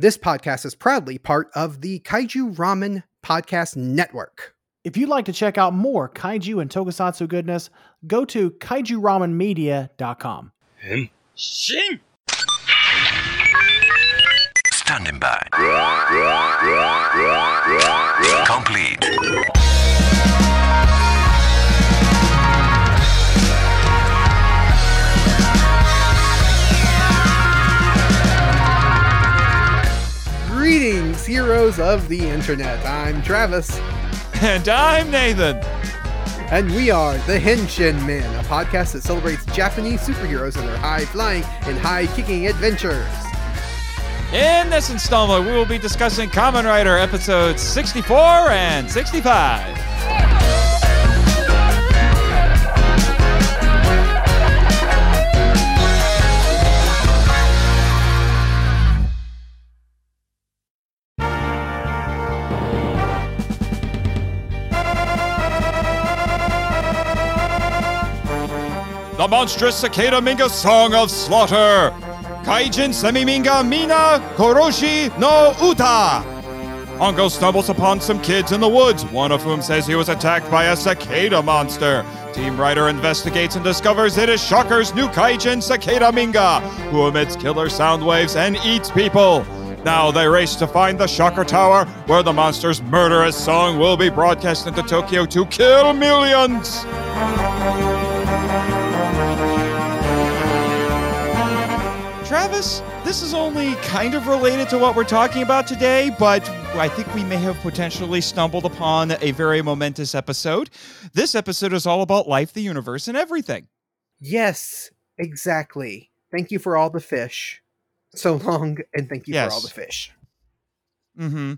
This podcast is proudly part of the Kaiju Ramen Podcast Network. If you'd like to check out more kaiju and tokusatsu goodness, go to kaijuramenmedia.com. Shin! Standing by. Complete. Greetings, heroes of the internet. I'm Travis, And I'm Nathan. and we are the Henshin Men, a podcast that celebrates Japanese superheroes and their high flying and high kicking adventures. In this installment, we will be discussing Kamen Rider episodes 64 and 65. The monstrous cicada minga song of slaughter. Kaijin semi-minga mina koroshi no uta. Hongo stumbles upon some kids in the woods, one of whom says he was attacked by a cicada monster. Team Rider investigates and discovers it is Shocker's new Kaijin Cicada Minga, who emits killer sound waves and eats people. Now they race to find the Shocker Tower, where the monster's murderous song will be broadcast into Tokyo to kill millions. Travis, this is only kind of related to what we're talking about today, but I think we may have potentially stumbled upon a very momentous episode. This episode is all about life, the universe, and everything. Yes, exactly. Thank you for all the fish. So long, and thank you for all the fish. Mm-hmm.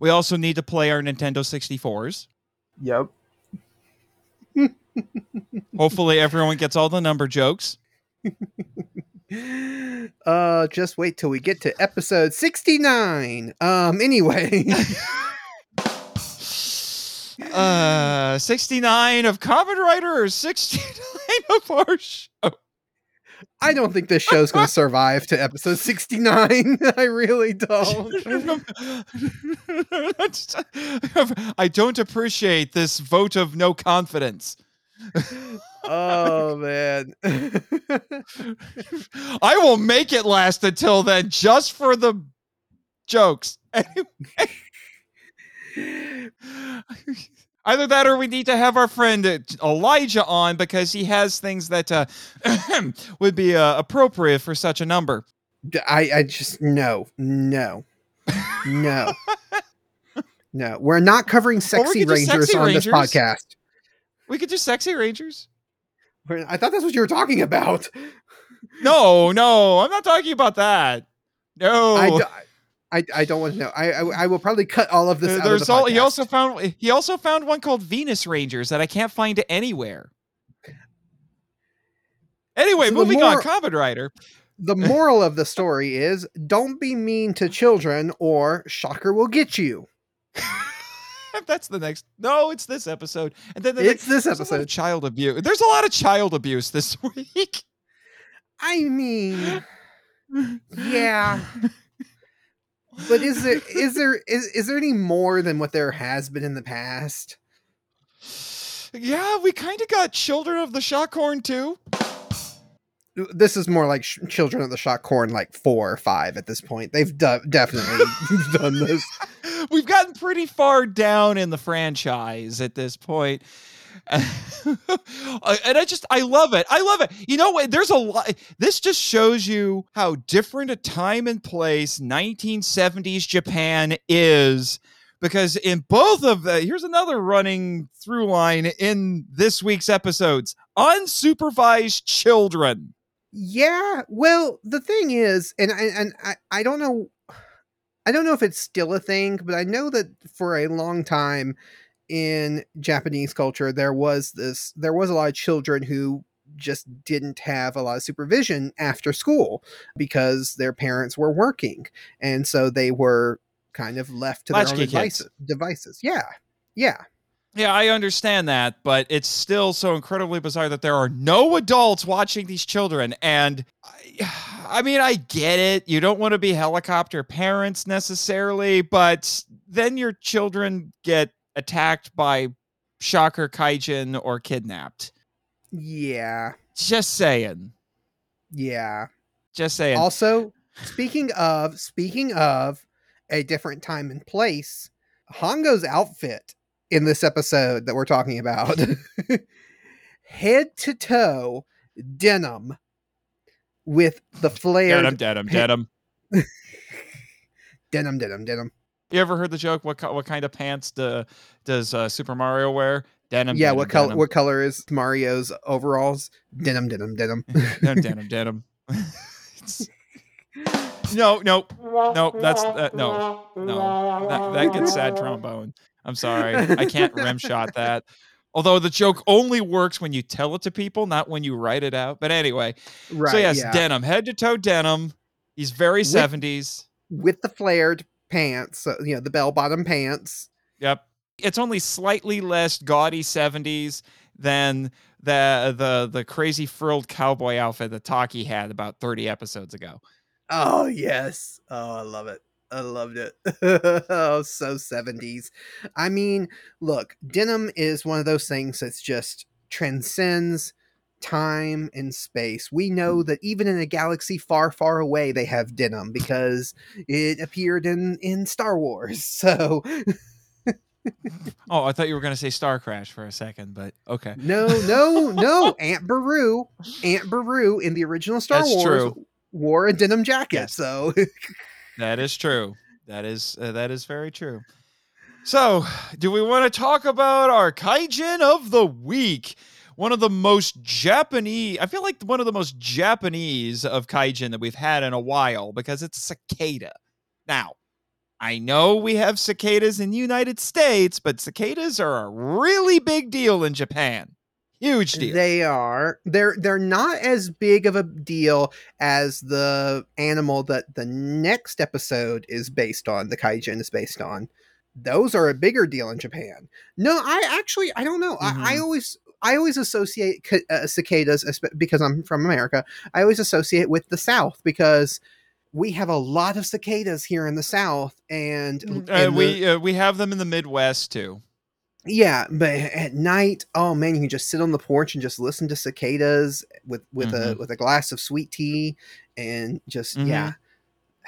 We also need to play our Nintendo 64s. Yep. Hopefully, everyone gets all the number jokes. Uh, just wait till we get to episode 69. Um, anyway. Uh, 69 of Kamen Rider or 69 of our show? I don't think this show's going to survive to episode 69. I really don't. I don't appreciate this vote of no confidence. Oh, man. I will make it last until then, just for the jokes. Either that or we need to have our friend uh, Elijah on because he has things that uh, would be uh, appropriate for such a number. i, I just, no, no, no. No, we're not covering sexy rangers Sexy on this podcast. We could do Sexy Rangers. I thought that's what you were talking about. No, no, I'm not talking about that. No. I, don't want to know. I, I, I will probably cut all of this There- out of There's the all, he also found he also found one called Venus Rangers that I can't find anywhere. Anyway, So moving more- on, Kamen Rider. the moral of the story is don't be mean to children or shocker will get you That's the next. No, it's this episode, and then the it's next, this there's a lot of episode child abuse. There's a lot of child abuse this week. i mean yeah but is there is there is, is there any more than what there has been in the past Yeah, we kind of got Children of the Shockhorn too. This is more like sh- children of the shock corn like four or five at this point they've definitely done this We've gotten pretty far down in the franchise at this point. And I just I love it. I love it. You know what? There's a lot this just shows you how different a time and place 1970s Japan is because in both of the here's another running through line in this week's episodes. Unsupervised children. Yeah, well, the thing is, and I and I, I don't know I don't know if it's still a thing, but I know that for a long time in Japanese culture there was this there was a lot of children who just didn't have a lot of supervision after school because their parents were working and so they were kind of left to their own devices, devices. Yeah. Yeah. Yeah, I understand that, but it's still so incredibly bizarre that there are no adults watching these children. And I, I mean, I get it. You don't want to be helicopter parents necessarily, but then your children get attacked by shocker kaijin or kidnapped. Yeah. Just saying. Yeah. Just saying. Also, speaking of speaking of a different time and place, Hongo's outfit in this episode that we're talking about, head to toe denim with the flared denim, denim, denim. denim, denim, denim. You ever heard the joke? What co- what kind of pants do, does uh, Super Mario wear? Denim. yeah, denim, what color? What color is Mario's overalls? Denim, denim, denim. denim, denim, denim. No, no, no. That's uh, no, no. That, that gets sad trombone. I'm sorry, I can't rim shot that. Although the joke only works when you tell it to people, not when you write it out. But anyway, right. so yes, yeah. denim, head to toe denim. He's very With- 70s. with the flared pants, so, you know, the bell bottom pants. Yep. It's only slightly less gaudy 70s than the the the crazy frilled cowboy outfit that Taki had about 30 episodes ago. Oh yes. Oh, I love it. I loved it. oh, so 70s. I mean, look, denim is one of those things that's just transcends time and space. We know that even in a galaxy far, far away, they have denim because it appeared in in Star Wars. So Oh, I thought you were going to say Star Crash for a second, but okay. no, no, no. Aunt Beru, Aunt Beru in the original Star That's Wars true. wore a denim jacket. Yes. So That is true. That is uh, that is very true. So, do we want to talk about our kaijin of the week? One of the most Japanese, I feel like one of the most Japanese of kaijin that we've had in a while because it's cicada. Now, I know we have cicadas in the United States, but cicadas are a really big deal in Japan. Huge deal. They are. They're they're not as big of a deal as the animal that the next episode is based on. The kaijin is based on. Those are a bigger deal in Japan. No, I actually I don't know. I, I Mhm. always I always associate uh, cicadas because I'm from America. I always associate with the South because we have a lot of cicadas here in the South, and, Uh, and the- we uh, we have them in the Midwest too. Yeah, but at night, oh man, you can just sit on the porch and just listen to cicadas with with a Mhm. with a glass of sweet tea and just Mhm. yeah.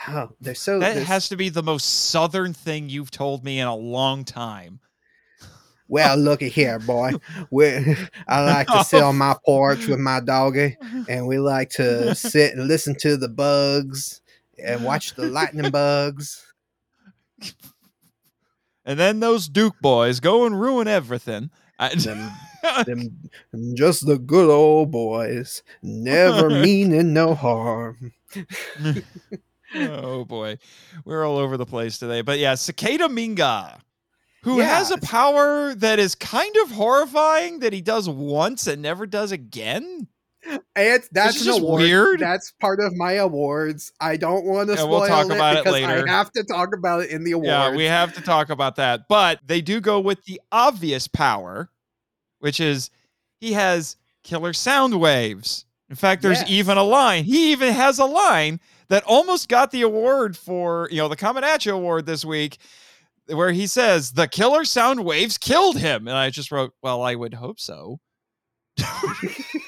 Oh, they're so That they're has to be the most southern thing you've told me in a long time. well. Looky here, boy. We I like to sit on my porch with my doggy, and we like to sit and listen to the bugs and watch the lightning bugs. And then those Duke boys go and ruin everything. I- Them, them, just the good old boys, never meaning no harm. oh boy, we're all over the place today. But yeah, Cicada Minga, who has a power that is kind of horrifying that he does once and never does again. And that's an just award. weird. That's part of my awards. I don't want to Yeah, spoil we'll talk it about it because later. I have to talk about it in the awards. Yeah, we have to talk about that. But they do go with the obvious power, which is he has killer sound waves. In fact, there's Yes. even a line. He even has a line that almost got the award for, you know, the Comanche Award this week, where he says, The killer sound waves killed him. And I just wrote, Well, I would hope so.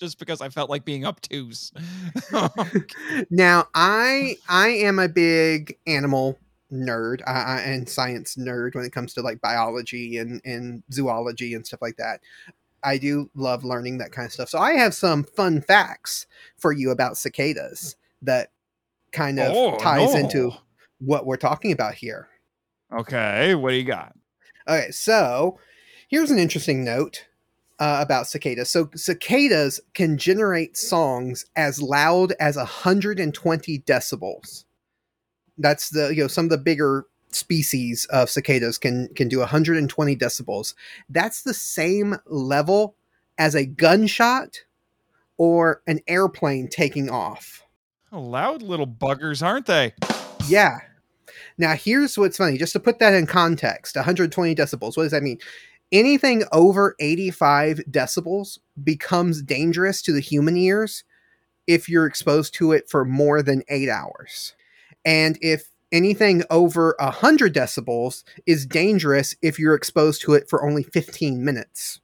just because I felt like being obtuse. now I I am a big animal nerd I, I, and science nerd when it comes to like biology and and zoology and stuff like that. I do love learning that kind of stuff. So I have some fun facts for you about cicadas that kind of Oh, ties no. into what we're talking about here. okay, what do you got? Okay, so here's an interesting note. Uh, about cicadas. So cicadas can generate songs as loud as 120 decibels. That's the you know some of the bigger species of cicadas can can do 120 decibels. That's the same level as a gunshot or an airplane taking off. Loud little buggers, aren't they? Yeah. Now here's what's funny. Just to put that in context, 120 decibels. What does that mean? Anything over 85 decibels becomes dangerous to the human ears if you're exposed to it for more than eight hours. And if anything over 100 decibels is dangerous if you're exposed to it for only 15 minutes.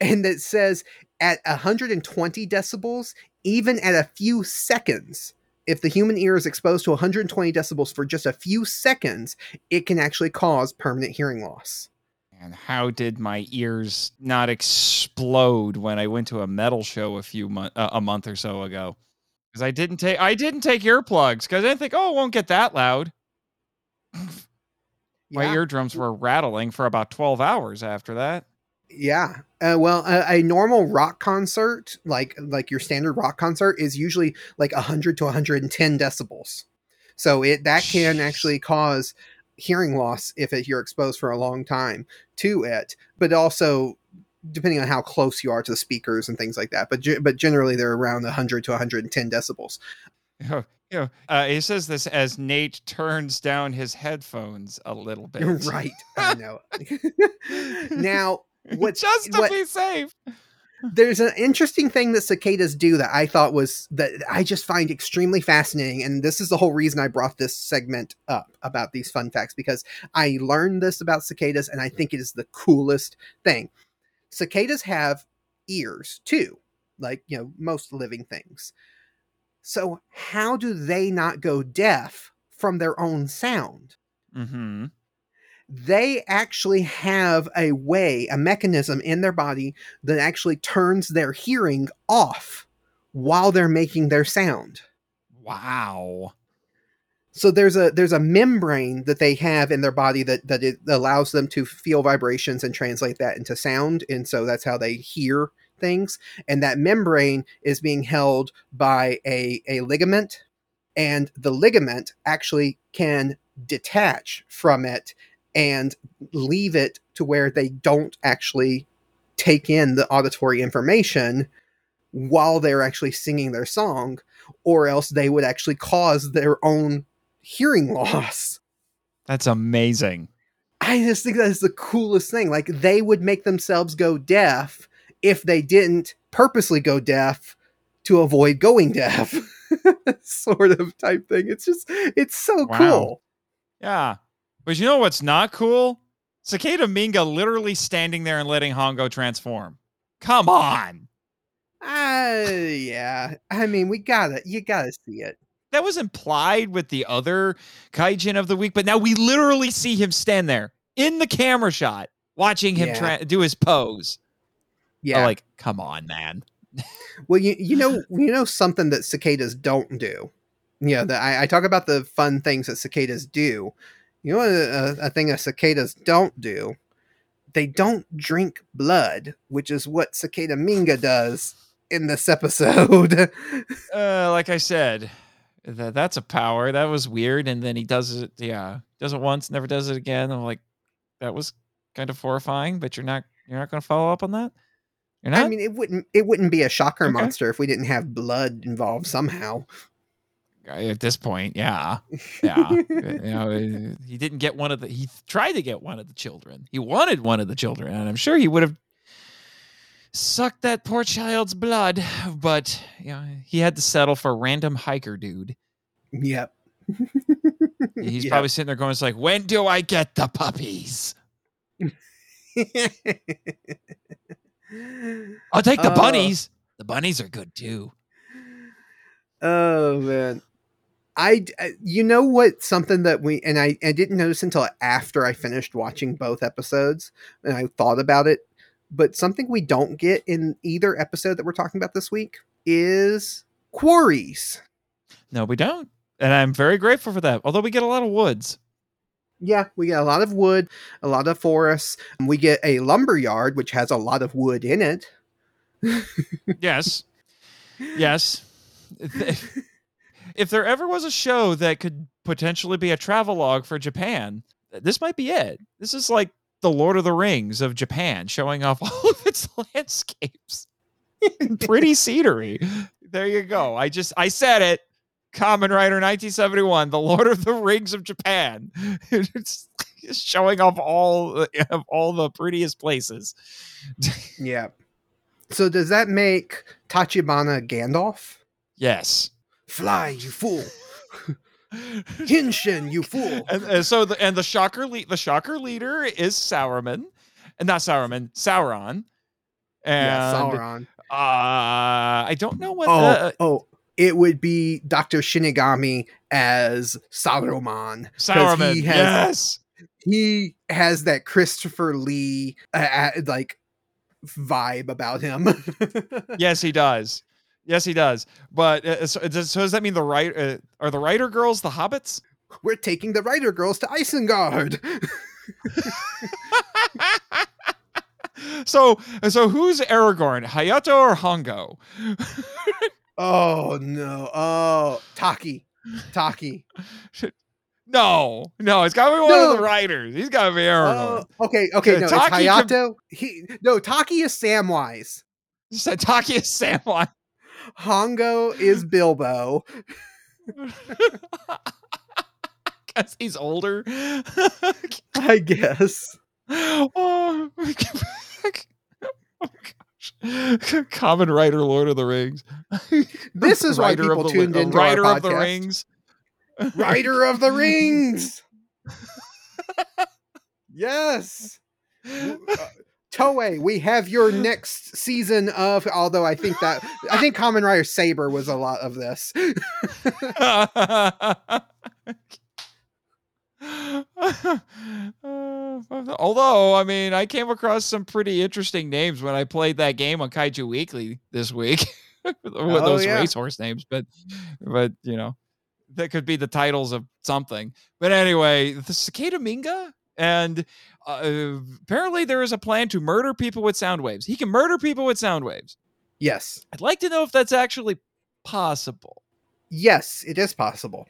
And it says at 120 decibels, even at a few seconds, if the human ear is exposed to 120 decibels for just a few seconds, it can actually cause permanent hearing loss. And how did my ears not explode when I went to a metal show a few month uh, a month or so ago? Because I didn't take I didn't take earplugs because I didn't think oh it won't get that loud. My Yeah. eardrums were rattling for about twelve hours after that. Yeah. Uh, well, a, a normal rock concert, like like your standard rock concert, is usually like 100 to 110 decibels. So it that can actually cause hearing loss if it, you're exposed for a long time to it. But also, depending on how close you are to the speakers and things like that. But ge- but generally, they're around 100 to 110 decibels. You know, uh, he says this as Nate turns down his headphones a little bit. right. I know. now, what's just to what- be safe. there's an interesting thing that cicadas do that I thought was that I just find extremely fascinating. And this is the whole reason I brought this segment up about these fun facts because I learned this about cicadas and I think it is the coolest thing. Cicadas have ears too, like, you know, most living things. So, how do they not go deaf from their own sound? Mm-hmm. They actually have a way, a mechanism in their body that actually turns their hearing off while they're making their sound. Wow. So there's a there's a membrane that they have in their body that that it allows them to feel vibrations and translate that into sound, and so that's how they hear things. And that membrane is being held by a a ligament, and the ligament actually can detach from it and leave it to where they don't actually take in the auditory information while they're actually singing their song or else they would actually cause their own hearing loss. That's amazing. I just think that is the coolest thing. Like they would make themselves go deaf if they didn't purposely go deaf to avoid going deaf. sort of type thing. It's just it's so Wow. cool. Yeah. But you know what's not cool? Cicada Minga literally standing there and letting Hongo transform. Come on. Uh yeah. I mean, we got to You got to see it. That was implied with the other Kaijin of the week, but now we literally see him stand there in the camera shot watching him Yeah. tra- do his pose. Yeah. Oh, like, come on, man. Well, you you know you know something that cicadas don't do. Yeah, that I, I talk about the fun things that cicadas do. You know, a, a thing that cicadas don't do. They don't drink blood, which is what Cicada Minga does in this episode. Uh, like I said, that that's a power. That was weird. And then he does it. Yeah, does it once, never does it again. I'm like, that was kind of horrifying. But you're not you're not going to follow up on that. You're not. I mean, it wouldn't it wouldn't be a shocker Okay. monster if we didn't have blood involved somehow. At this point, yeah, yeah. you know, uh, he didn't get one of the. He tried to get one of the children. He wanted one of the children, and I'm sure he would have sucked that poor child's blood. But you know, he had to settle for random hiker dude. Yep. He's Yep. probably sitting there going, "It's like, when do I get the puppies? I'll take the Oh. bunnies. The bunnies are good too." Oh man. I uh, you know what something that we and I, I didn't notice until after I finished watching both episodes and I thought about it but something we don't get in either episode that we're talking about this week is quarries. No, we don't, and I'm very grateful for that. Although we get a lot of woods. Yeah, we get a lot of wood, a lot of forests. We get a lumber yard, which has a lot of wood in it. yes. Yes. If- there ever was a show that could potentially be a travelogue for Japan, this might be it. This is like the Lord of the Rings of Japan, showing off all of its landscapes. Pretty scenery. There you go. I just I said it. Kamen Rider 1971, The Lord of the Rings of Japan. it's it's showing off all of all the prettiest places. Yeah. So does that make Tachibana Gandalf? Yes. Fly, you fool! Henshin, you fool! and, and so the and the shocker le- the shocker leader is Sauron, and not Sauron, Sauron. And yeah, Sauron. uh, I don't know what. Oh, the, oh, it would be Dr. Shinigami as Saruman. 'cause Sauron. He has, yes. he has that Christopher Lee uh, uh, like vibe about him. Yes, he does. Yes, he does. But uh, so, does, so does that mean the right uh, are the Rider Girls the hobbits? We're taking the Rider Girls to Isengard. so so who's Aragorn? Hayato or Hongo? oh no! Oh, Taki, Taki. no, no, it's got to be one of the writers. He's got to be Aragorn. Oh, okay, okay, no, Taki it's can- Hayato. He no, Taki is Samwise. Sataki is Samwise. Hongo is Bilbo. Because he's older. I guess. oh, oh. Kamen Rider, Lord of the Rings. This is why of people the, tuned into our Writer of the. Rings. Writer of the Rings. yes. Uh, Toei, we have your next season of. Although I think that I think Kamen Rider Saber was a lot of this. Although, I mean, I came across some pretty interesting names when I played that game on Kaiju Weekly this week with Oh, those yeah. racehorse names, but, but you know, that could be the titles of something. But anyway, the Cicada Minga, and uh, apparently there is a plan to murder people with sound waves. He can murder people with sound waves. Yes, I'd like to know if that's actually possible. yes, it is possible.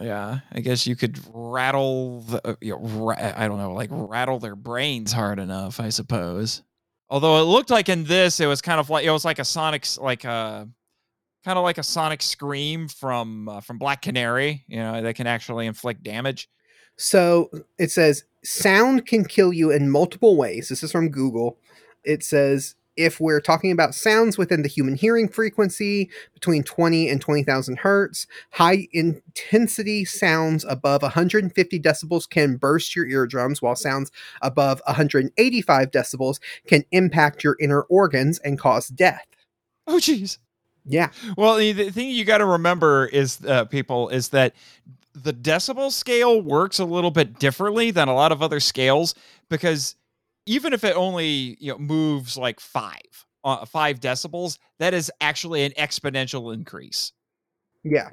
Yeah, I guess you could rattle the, uh, you know, ra- I don't know, like rattle their brains hard enough, I suppose. Although it looked like in this, it was kind of like it was like a sonic, like a kind of like a sonic scream from uh, from Black Canary. You know, that can actually inflict damage. So it says sound can kill you in multiple ways. This is from Google. It says if we're talking about sounds within the human hearing frequency between 20 and 20,000 hertz, high intensity sounds above 150 decibels can burst your eardrums, while sounds above 185 decibels can impact your inner organs and cause death. Oh, jeez. Yeah. Well, the, thing you got to remember is, uh, people, is that the decibel scale works a little bit differently than a lot of other scales because even if it only you know moves like five, uh, five decibels, that is actually an exponential increase. Yeah.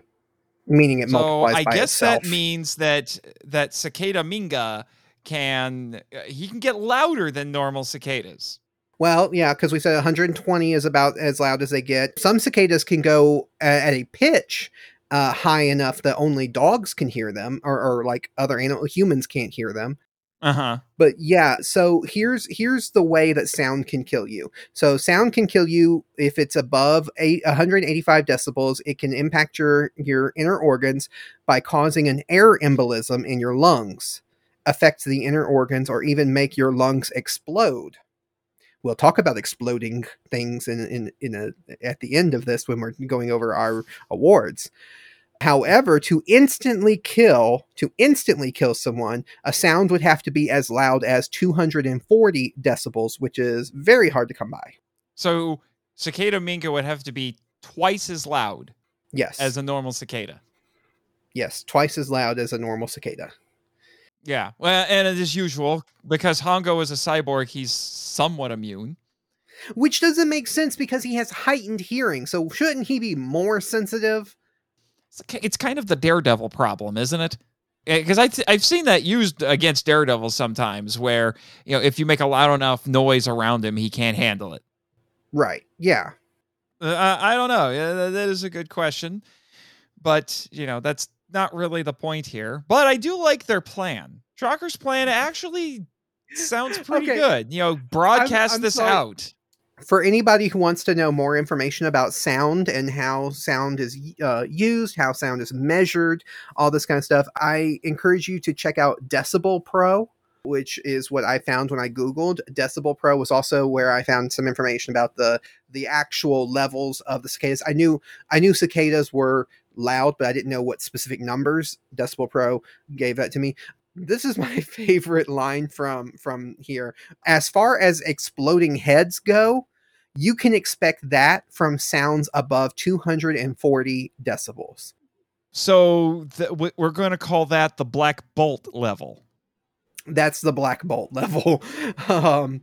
Meaning it so multiplies I by guess itself. that means that that cicada minga can uh, he can get louder than normal cicadas. Well, yeah, because we said 120 is about as loud as they get. Some cicadas can go at a pitch uh, high enough that only dogs can hear them, or, or like other animal humans can't hear them. Uh huh. But yeah, so here's here's the way that sound can kill you. So sound can kill you if it's above eight, 185 decibels. It can impact your your inner organs by causing an air embolism in your lungs, affect the inner organs, or even make your lungs explode. We'll talk about exploding things in in in a at the end of this when we're going over our awards. However, to instantly kill, to instantly kill someone, a sound would have to be as loud as 240 decibels, which is very hard to come by. So cicada minga would have to be twice as loud Yes. as a normal cicada. yes, twice as loud as a normal cicada. Yeah. Well, and as usual, because Hongo is a cyborg, he's somewhat immune. Which doesn't make sense because he has heightened hearing. So shouldn't he be more sensitive? It's, kind of the daredevil problem, isn't it? because I th- I've seen that used against Daredevil sometimes, where you know if you make a loud enough noise around him, he can't handle it. Right. Yeah. Uh, I, don't know. Yeah, that is a good question, but you know that's not really the point here. But I do like their plan. Shocker's plan actually sounds pretty Okay. good. You know, broadcast I'm this sorry. out. For anybody who wants to know more information about sound and how sound is uh, used, how sound is measured, all this kind of stuff, I encourage you to check out Decibel Pro, which is what I found when I Googled. Decibel Pro was also where I found some information about the the actual levels of the cicadas. I knew I knew cicadas were loud, but I didn't know what specific numbers. Decibel Pro gave that to me. This is my favorite line from from here. As far as exploding heads go, you can expect that from sounds above 240 decibels. So th- we- we're going to call that the Black Bolt level. That's the black bolt level um,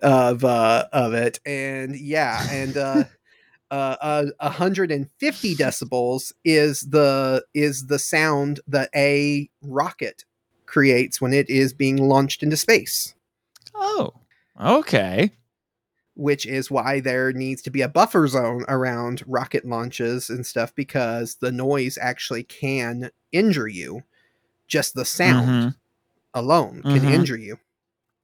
of uh, of it, and yeah, and uh, uh, uh, 150 decibels is the is the sound that a rocket creates when it is being launched into space. Oh, okay. which is why there needs to be a buffer zone around rocket launches and stuff because the noise actually can injure you. Just the sound Mhm. alone can Mhm. injure you.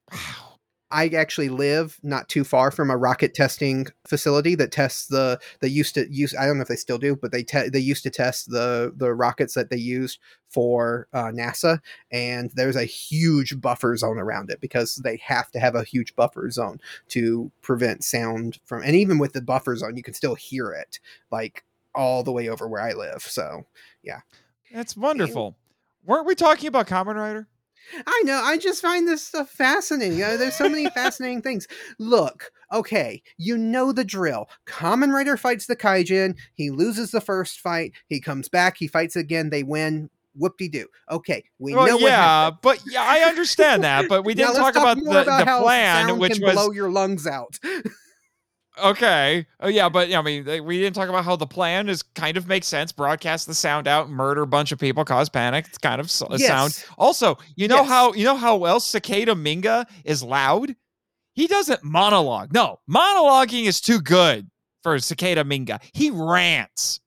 Wow. I actually live not too far from a rocket testing facility that tests the they used to use I don't know if they still do but they te- they used to test the the rockets that they used for uh, NASA and there's a huge buffer zone around it because they have to have a huge buffer zone to prevent sound from and even with the buffer zone you can still hear it like all the way over where I live so yeah, That's wonderful. Weren't we talking about Kamen Rider? I know. I just find this stuff fascinating. There's so many fascinating things. Look, okay, you know the drill. Kamen Rider fights the Kaijin. He loses the first fight. He comes back. He fights again. They win. Whoop de doo. Okay, we Well, know what yeah, but yeah, I understand that. But we didn't let's talk about the, the how plan, which was blow your lungs out. Okay. Oh yeah, but yeah, I mean, they- we didn't talk about how the plan is kind of makes sense. Broadcast the sound out, murder a bunch of people, cause panic. It's kind of a sound. Also, you know Yes. how you know how else Cicada Minga is loud? He doesn't monologue. No, monologuing is too good for Cicada Minga. He rants.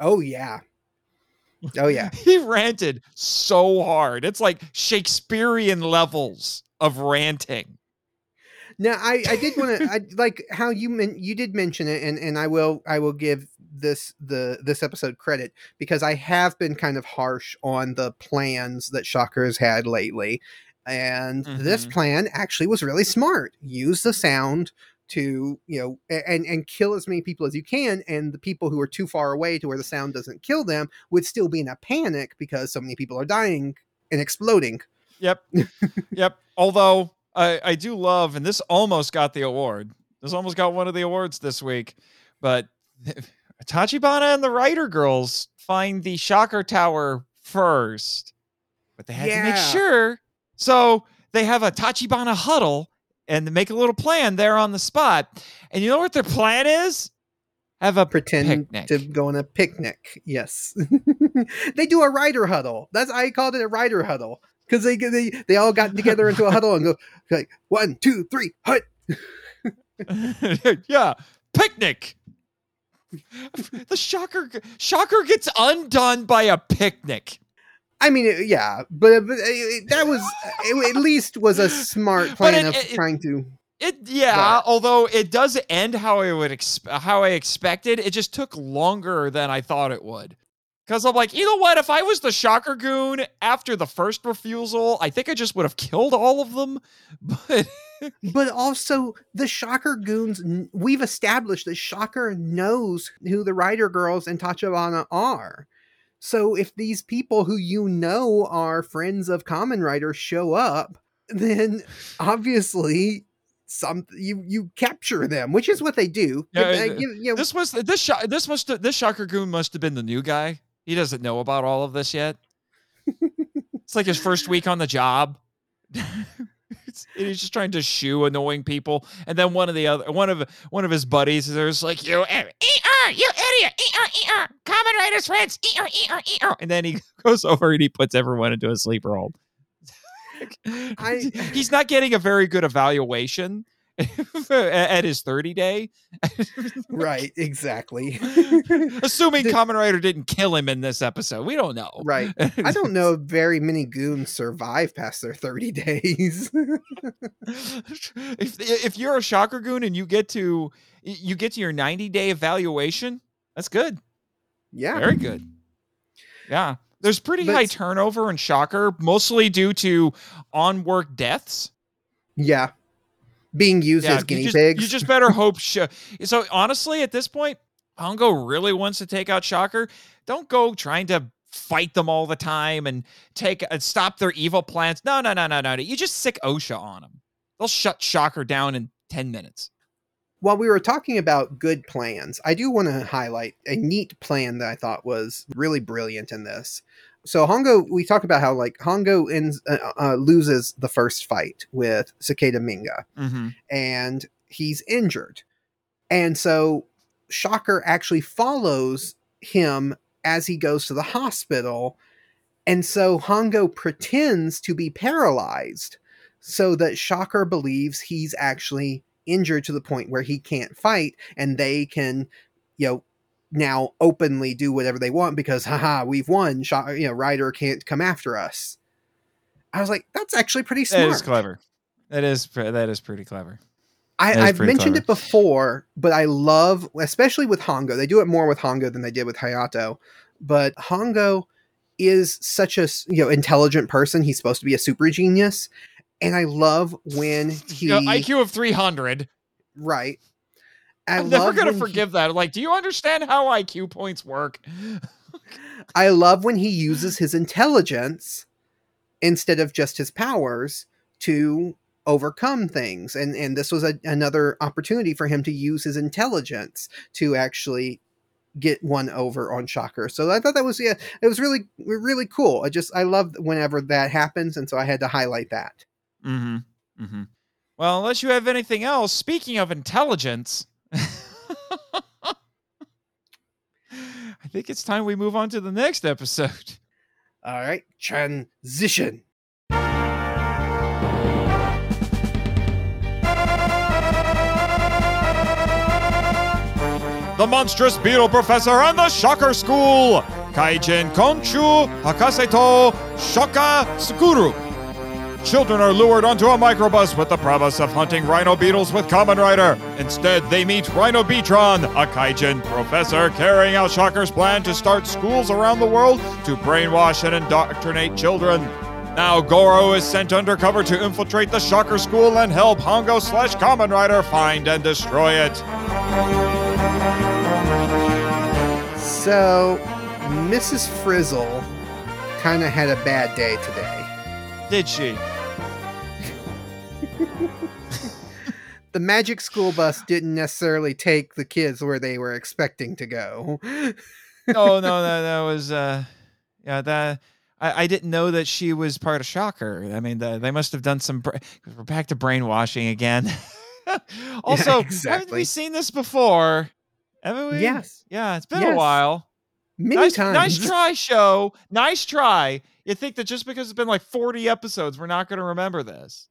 Oh yeah. Oh yeah. He ranted so hard. It's like Shakespearean levels of ranting. Now, I, I did want to I like how you men, you did mention it, and, and I will I will give this the this episode credit because I have been kind of harsh on the plans that Shocker has had lately, and this Mhm. plan actually was really smart. Use the sound to you know and and kill as many people as you can, and the people who are too far away to where the sound doesn't kill them would still be in a panic because so many people are dying and exploding. Yep. yep. Although I, I do love, and this almost got the award. This almost got one of the awards this week, but Tachibana and the Rider Girls find the Shocker Tower first, but they had to make sure. So they have a Tachibana huddle and they make a little plan there on the spot. And you know what their plan is? Have a pretend Picnic. to go on a picnic. Yes, they do a rider huddle. That's I called it a rider huddle because they they they all got together into a huddle and go like one, two, three, hut. yeah, picnic. The shocker shocker gets undone by a picnic. I mean, yeah, but, but uh, it, that was it, at least was a smart plan it- of trying to. It yeah, Right. although it does end how I would ex- how I expected, it just took longer than I thought it would. Cuz I'm like, you know what, if I was the shocker goon after the first refusal, I think I just would have killed all of them. But But also, the Shocker Goons, we've established that Shocker knows who the Rider Girls and Tachibana are. So if these people who you know are friends of Kamen Rider show up, then obviously some you you capture them, which is what they do. Yeah, But, uh, you- you know, this was this sho- this must this shocker goon must have been the new guy. He doesn't know about all of this yet. it's like his first week on the job. He's just trying to shoo annoying people, and then one of the other one of one of his buddies is there's like you, eh, "E-er, you idiot! E-er, e-er. Kamen Rider's friends! E-er, e-er, e-er." And then he goes over and he puts everyone into a sleeper hold. I- He's not getting a very good evaluation at his 30 day. right, exactly. Assuming The- Kamen Rider didn't kill him in this episode. We don't know. right. I don't know very many goons survive past their 30 days. if if you're a shocker goon and you get to you get to your 90 day evaluation, that's good. yeah. Very good. Yeah. There's pretty But- high turnover in shocker, mostly due to on work deaths. Yeah. Being used Yeah, as guinea you just, pigs. You just better hope. Sh- so honestly, at this point, Hongo really wants to take out Shocker. Don't go trying to fight them all the time and take and stop their evil plans. No, no, no, no, no. You just sick OSHA on them. They'll shut Shocker down in ten minutes. While we were talking about good plans, I do want to highlight a neat plan that I thought was really brilliant in this. So Hongo, we talked about how like Hongo ends uh, uh, loses the first fight with Cicada Minga, Mm-hmm. and he's injured, and so Shocker actually follows him as he goes to the hospital, and so Hongo pretends to be paralyzed so that Shocker believes he's actually injured to the point where he can't fight and they can, you know, now openly do whatever they want because haha, we've won. Shocker, you know, Rider can't come after us. I was like, that's actually pretty smart. is clever. that is that is pretty clever. I, I've mentioned clever. it before, but I love, especially with Hongo. They do it more with Hongo than they did with Hayato. But Hongo is such a you know intelligent person. He's supposed to be a super genius, and I love when he You know, IQ of three hundred. right. I I'm never gonna when he- forgive that. Like, do you understand how IQ points work? I love when he uses his intelligence instead of just his powers to overcome things. And and this was a, another opportunity for him to use his intelligence to actually get one over on Shocker. So I thought that was yeah, it was really really cool. I just I love whenever that happens, and so I had to highlight that. Mm-hmm. Mm-hmm. Well, unless you have anything else, speaking of intelligence, I think it's time we move on to the next episode. All right, transition. The Monstrous Beetle Professor and the Shocker School! Kaijin Konshu Hakaseto Shoka Sukuru. Children are lured onto a microbus with the promise of hunting rhino beetles with Kamen Rider. Instead, they meet Rhino Beatron, a Kaijin professor carrying out Shocker's plan to start schools around the world to brainwash and indoctrinate children. Now, Goro is sent undercover to infiltrate the Shocker School and help Hongo slash Kamen Rider find and destroy it. So, Mrs. Frizzle kind of had a bad day today. Did she? the magic school bus didn't necessarily take the kids where they were expecting to go. oh no, that that was uh, yeah that. I, I didn't know that she was part of Shocker. I mean, the, they must have done some. Bra- we're back to brainwashing again. also, haven't we seen this before? Haven't we? Yes. Yeah, it's been a while. Many nice, times. nice try, show. Nice try. You think that just because it's been like 40 episodes, we're not going to remember this?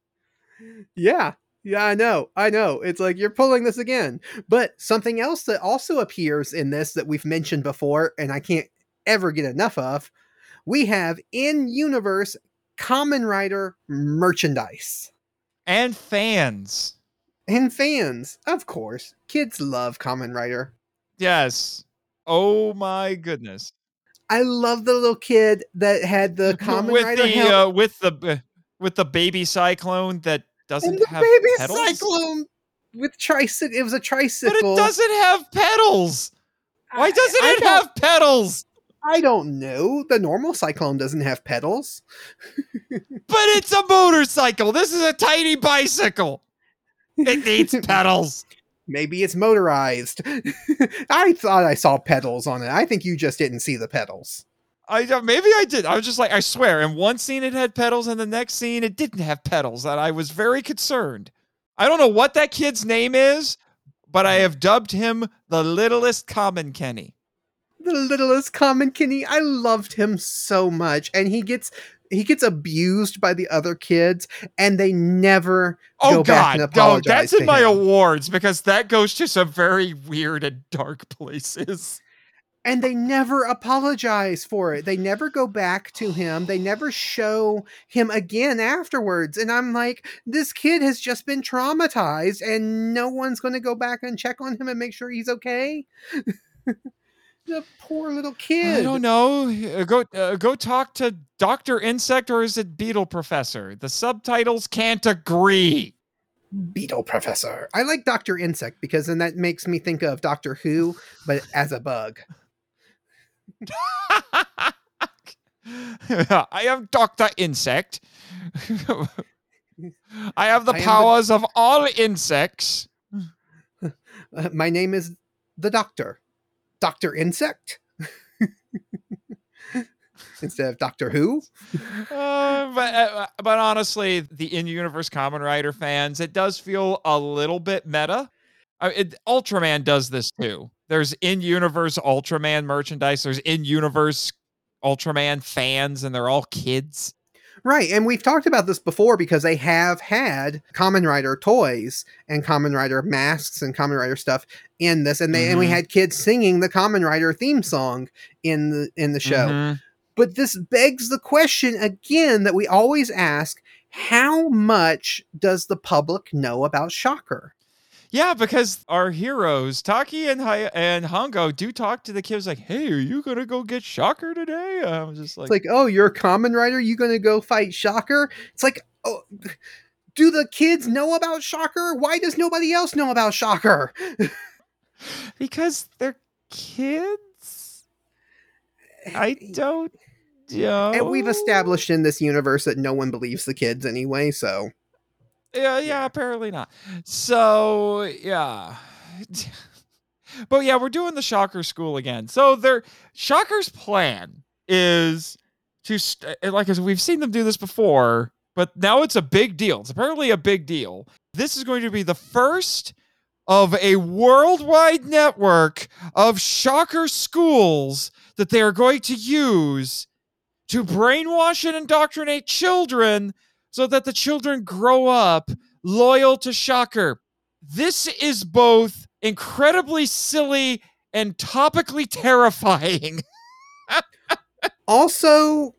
Yeah. Yeah, I know. I know. It's like you're pulling this again. But something else that also appears in this that we've mentioned before and I can't ever get enough of, we have in universe Kamen Rider merchandise. And fans. And fans, of course. Kids love Kamen Rider. Yes. Oh my goodness. I love the little kid that had the Kamen with Rider the helmet. uh, with the uh, with the baby cyclone that doesn't and the have baby pedals. cyclone with tricycle. It was a tricycle, But it doesn't have pedals. Why doesn't I it have pedals? I don't know. The normal cyclone doesn't have pedals. But it's a motorcycle. This is a tiny bicycle. It needs pedals. Maybe it's motorized. I thought I saw pedals on it. I think you just didn't see the pedals. I uh, maybe I did. I was just like, I swear. In one scene it had pedals, and the next scene it didn't have pedals. And I was very concerned. I don't know what that kid's name is, but I have dubbed him the littlest common Kenny. the littlest common Kenny. I loved him so much, and he gets he gets abused by the other kids, and they never Oh go back and God, no, apologize. that's in my him. awards because that goes to some very weird and dark places. and they never apologize for it. They never go back to him. They never show him again afterwards. And I'm like, this kid has just been traumatized, and no one's going to go back and check on him and make sure he's okay. the poor little kid. I don't know. Uh, Go uh, go talk to Doctor Insect or is it Beetle Professor? The subtitles can't agree. Beetle Professor. I like Doctor Insect because then that makes me think of Doctor Who, but as a bug. I am Doctor Insect. I have the I am the- powers of all insects. Uh, my name is the Doctor, Doctor Insect. Instead of Doctor Who. Uh, but uh, but honestly, the in-universe Kamen Rider fans, it does feel a little bit meta. Uh, it, Ultraman does this too. There's in-universe Ultraman merchandise. There's in-universe Ultraman fans, and they're all kids. Right, and we've talked about this before because they have had Kamen Rider toys and Kamen Rider masks and Kamen Rider stuff in this, and they and we Mhm. had kids singing the Kamen Rider theme song in the in the show. Mhm. But this begs the question again that we always ask: How much does the public know about Shocker? Yeah, because our heroes, Taki and Hi- and Hongo, do talk to the kids like, "Hey, are you gonna go get Shocker today?" I'm just like, It's like, oh, you're a Kamen Rider. You going to go fight Shocker? It's like, oh, do the kids know about Shocker? Why does nobody else know about Shocker? because they're kids. I eh, don't know. And we've established in this universe that no one believes the kids anyway, so Yeah, yeah, apparently not. So, yeah. but yeah, we're doing the Shocker school again. So their Shocker's plan is to st- eh, eh, like as we've seen them do this before, but now it's a big deal. It's apparently a big deal. This is going to be the first of a worldwide network of Shocker schools that they are going to use to brainwash and indoctrinate children so that the children grow up loyal to Shocker. This is both incredibly silly and topically terrifying. also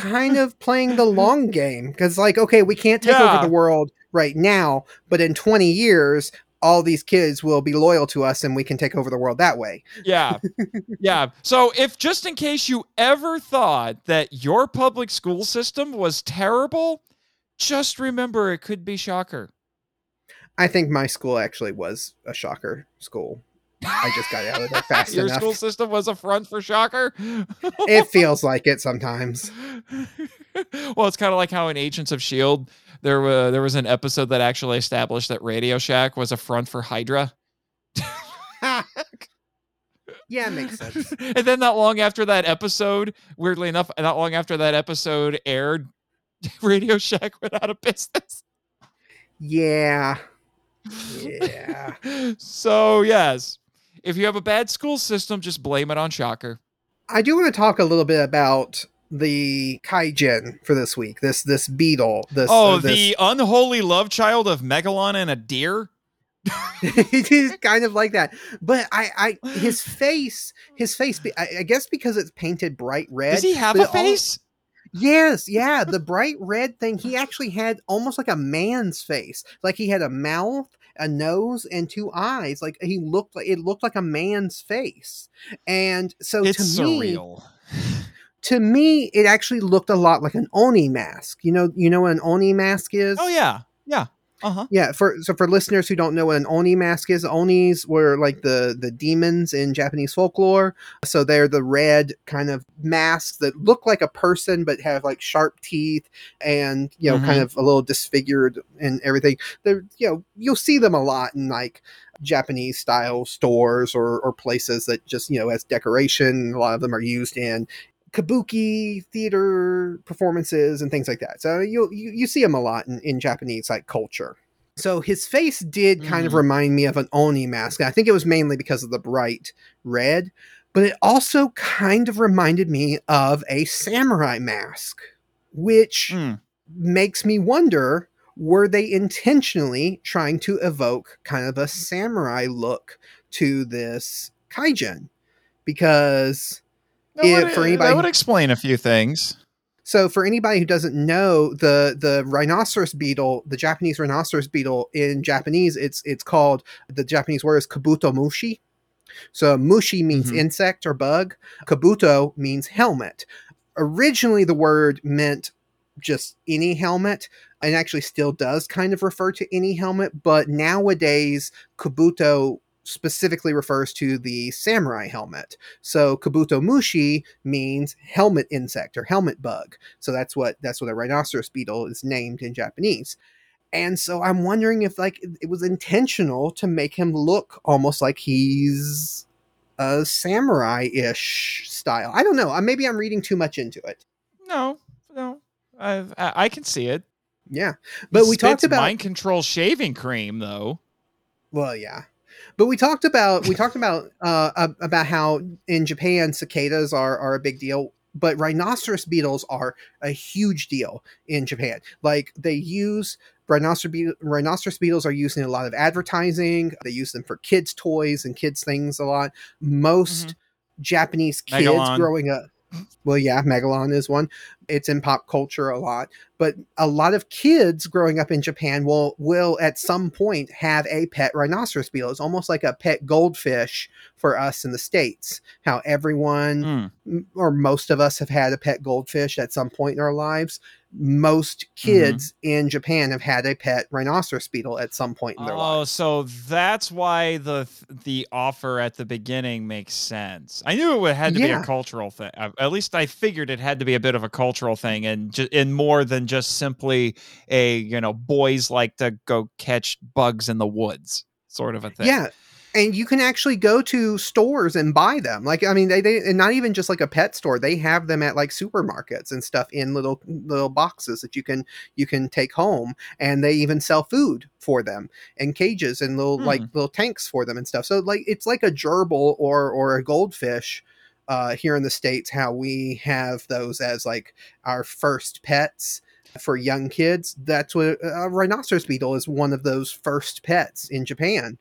kind of playing the long game because like okay we can't take Yeah. over the world right now but in 20 years all these kids will be loyal to us and we can take over the world that way Yeah. yeah. So, if just in case you ever thought that your public school system was terrible, just remember it could be Shocker. i think my school actually was a shocker school i just got out of there fast Your enough school system was a front for Shocker? it feels like it sometimes well, it's kind of like how in Agents of Shield there was there was an episode that actually established that Radio Shack was a front for Hydra. yeah it makes sense and then not long after that episode, weirdly enough, not long after that episode aired, Radio Shack went out of business. yeah yeah so yes, if you have a bad school system, just blame it on Shocker. I do want to talk a little bit about the kaijin for this week. This this beetle. This Oh, uh, this, the unholy love child of Megalon and a deer. it is kind of like that. But I, I his face, his face. I, I guess because it's painted bright red. Does he have a face? Yes, yeah. The bright red thing. He actually had almost like a man's face. Like he had a mouth, a nose, and two eyes. Like he looked like it looked like a man's face. And so it's to me, to me, it actually looked a lot like an oni mask. You know, you know what an oni mask is. Oh yeah, yeah. Uh huh. Yeah, for so for listeners who don't know what an oni mask is, onis were like the the demons in Japanese folklore. So they're the red kind of masks that look like a person but have like sharp teeth and you know kind of a little disfigured and everything. They're you know you'll see them a lot in like Japanese style stores or or places that just you know as decoration. A lot of them are used in kabuki theater performances and things like that. So you you, you see them a lot in, in Japanese like culture. So his face did kind of Mhm. remind me of an Oni mask. I think it was mainly because of the bright red, but it also kind of reminded me of a samurai mask, which Hmm. makes me wonder were they intentionally trying to evoke kind of a samurai look to this kaijin? Because That, would, for anybody- that would explain a few things. So, for anybody who doesn't know, the the rhinoceros beetle, the Japanese rhinoceros beetle in Japanese, it's it's called the Japanese word is kabuto mushi. So, mushi means Mhm. insect or bug. Kabuto means helmet. Originally, the word meant just any helmet, and actually still does kind of refer to any helmet. But nowadays, kabuto specifically refers to the samurai helmet. So kabuto mushi means helmet insect or helmet bug. So that's what that's what a rhinoceros beetle is named in Japanese. And so I'm wondering if like it was intentional to make him look almost like he's a samurai-ish style. I don't know. Uh, Maybe I'm reading too much into it. No, no, I I, can see it. Yeah. He But we talked about mind control shaving cream though. Well, yeah, but we talked about we talked about uh, about how in Japan cicadas are are a big deal, but rhinoceros beetles are a huge deal in Japan. Like they use rhinoceros be- rhinoceros beetles are used in a lot of advertising. They use them for kids' toys and kids' things a lot. Most Japanese kids Megalon. growing up. Well, yeah, Megalon is one. It's in pop culture a lot, but a lot of kids growing up in Japan will will at some point have a pet rhinoceros beetle. It's almost like a pet goldfish for us in the states. How everyone Mm. or most of us have had a pet goldfish at some point in our lives. Most kids in Japan have had a pet rhinoceros beetle at some point in their life. Oh, so that's why the the offer at the beginning makes sense. I knew it had to be a cultural thing. Uh, At least I figured it had to be a bit of a cultural thing, and ju- and more than just simply a you know boys like to go catch bugs in the woods sort of a thing. Yeah. And you can actually go to stores and buy them. Like, I mean, they, they and not even just like a pet store. They have them at like supermarkets and stuff in little little boxes that you can you can take home. And they even sell food for them and cages and little like hmm. little tanks for them and stuff. So like it's like a gerbil or or a goldfish uh, here in the states. How we have those as like our first pets for young kids. That's what a rhinoceros beetle is. One of those first pets in Japan.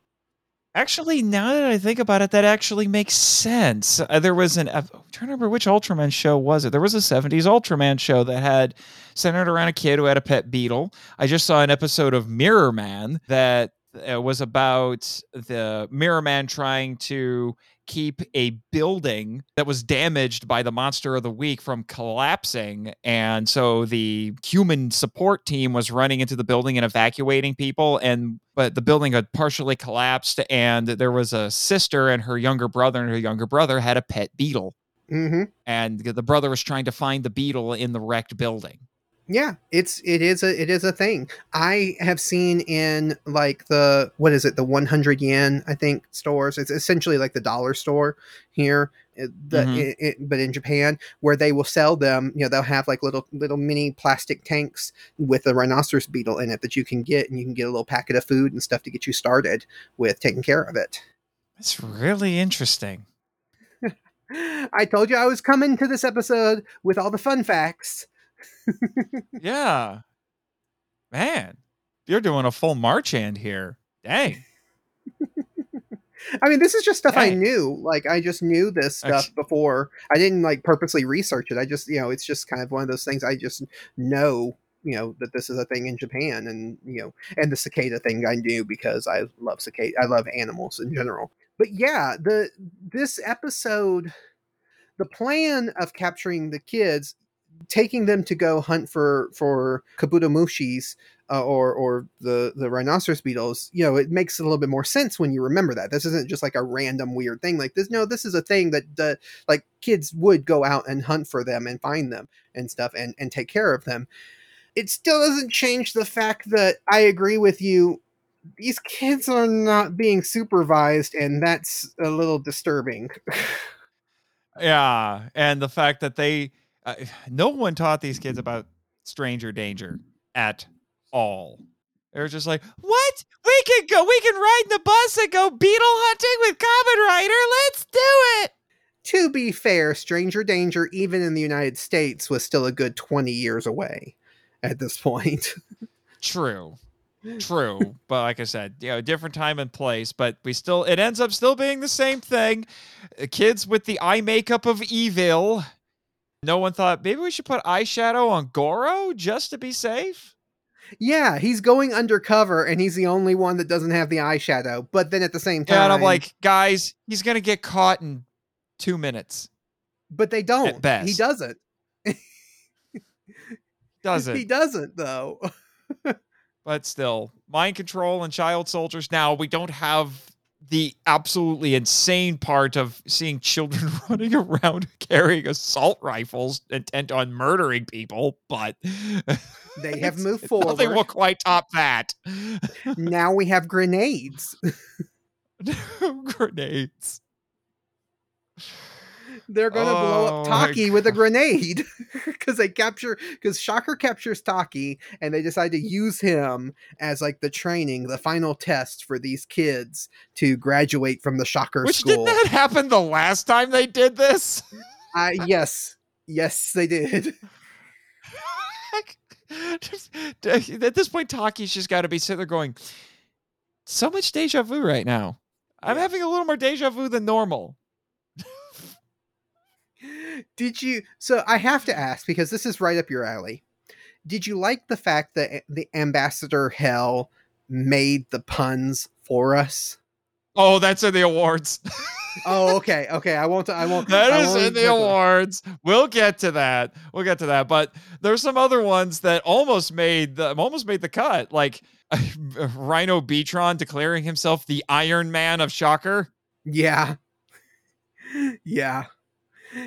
Actually, now that I think about it, that actually makes sense. Uh, there was an I'm trying to remember which Ultraman show was it. There was a '70s Ultraman show that had centered around a kid who had a pet beetle. I just saw an episode of Mirror Man that uh, was about the Mirror Man trying to keep a building that was damaged by the monster of the week from collapsing. And so the human support team was running into the building and evacuating people and but the building had partially collapsed and there was a sister and her younger brother and her younger brother had a pet beetle. Hmm and the brother was trying to find the beetle in the wrecked building Yeah, it's it is a it is a thing. I have seen in like the what is it the 100 yen I think stores. It's essentially like the dollar store here, it- the, Mhm. it, it- but in Japan where they will sell them. You know they'll have like little little mini plastic tanks with a rhinoceros beetle in it that you can get, and you can get a little packet of food and stuff to get you started with taking care of it. that's really interesting I told you I was coming to this episode with all the fun facts. yeah man you're doing a full march hand here dang I mean, this is just stuff I knew. Like, I just knew this stuff Ex- before. I didn't like purposely research it. I just, you know, it's just kind of one of those things. I just know, you know, that this is a thing in Japan, and you know, and the cicada thing I knew because I love cicada. I love animals in general. But yeah, the this episode, the plan of capturing the kids, taking them to go hunt for for kabuto mushis uh, or or the the rhinoceros beetles you know it makes a little bit more sense when you remember that. This isn't just like a random weird thing like this no this is a thing that the like kids would go out and hunt for them and find them and stuff and and take care of them. It still doesn't change the fact that i agree with you. These kids are not being supervised and that's a little disturbing. Yeah, and the fact that they uh, no one taught these kids about stranger danger at all. They're just like, what? We can go. We can ride the bus and go beetle hunting with Kamen Rider. Let's do it. To be fair, Stranger Danger, even in the United States, was still a good 20 years away at this point. True. True. but like I said, you know, different time and place, but we still it ends up still being the same thing. Uh, Kids with the eye makeup of evil. No one thought maybe we should put eyeshadow on Goro just to be safe. yeah, he's going undercover and he's the only one that doesn't have the eyeshadow. But then at the same time, Yeah, and I'm like, guys, he's gonna get caught in two minutes. but they don't. He best. doesn't. Does it? He doesn't, though. but still mind control and child soldiers now we don't have the absolutely insane part of seeing children running around carrying assault rifles intent on murdering people but They have moved nothing forward. will quite top that now we have grenades. grenades They're gonna blow up Oh Taki with a grenade because they capture because Shocker captures Taki and they decide to use him as like the training, the final test for these kids to graduate from the Shocker which school. Which didn't that happen the last time they did this? Uh, yes, yes, they did. Just- at this point taki's just got to be sitting there going so much deja vu right now. I'm having a little more deja vu than normal Did you? So I have to ask because this is right up your alley. Did you like the fact that the Ambassador Hell made the puns for us? Oh, that's in the awards. Oh, okay, okay. I won't. I won't. that I is won't in the awards. We'll get to that. We'll get to that. But there's some other ones that almost made the almost made the cut, like Rhino Beatron declaring himself the Iron Man of Shocker. Yeah. Yeah.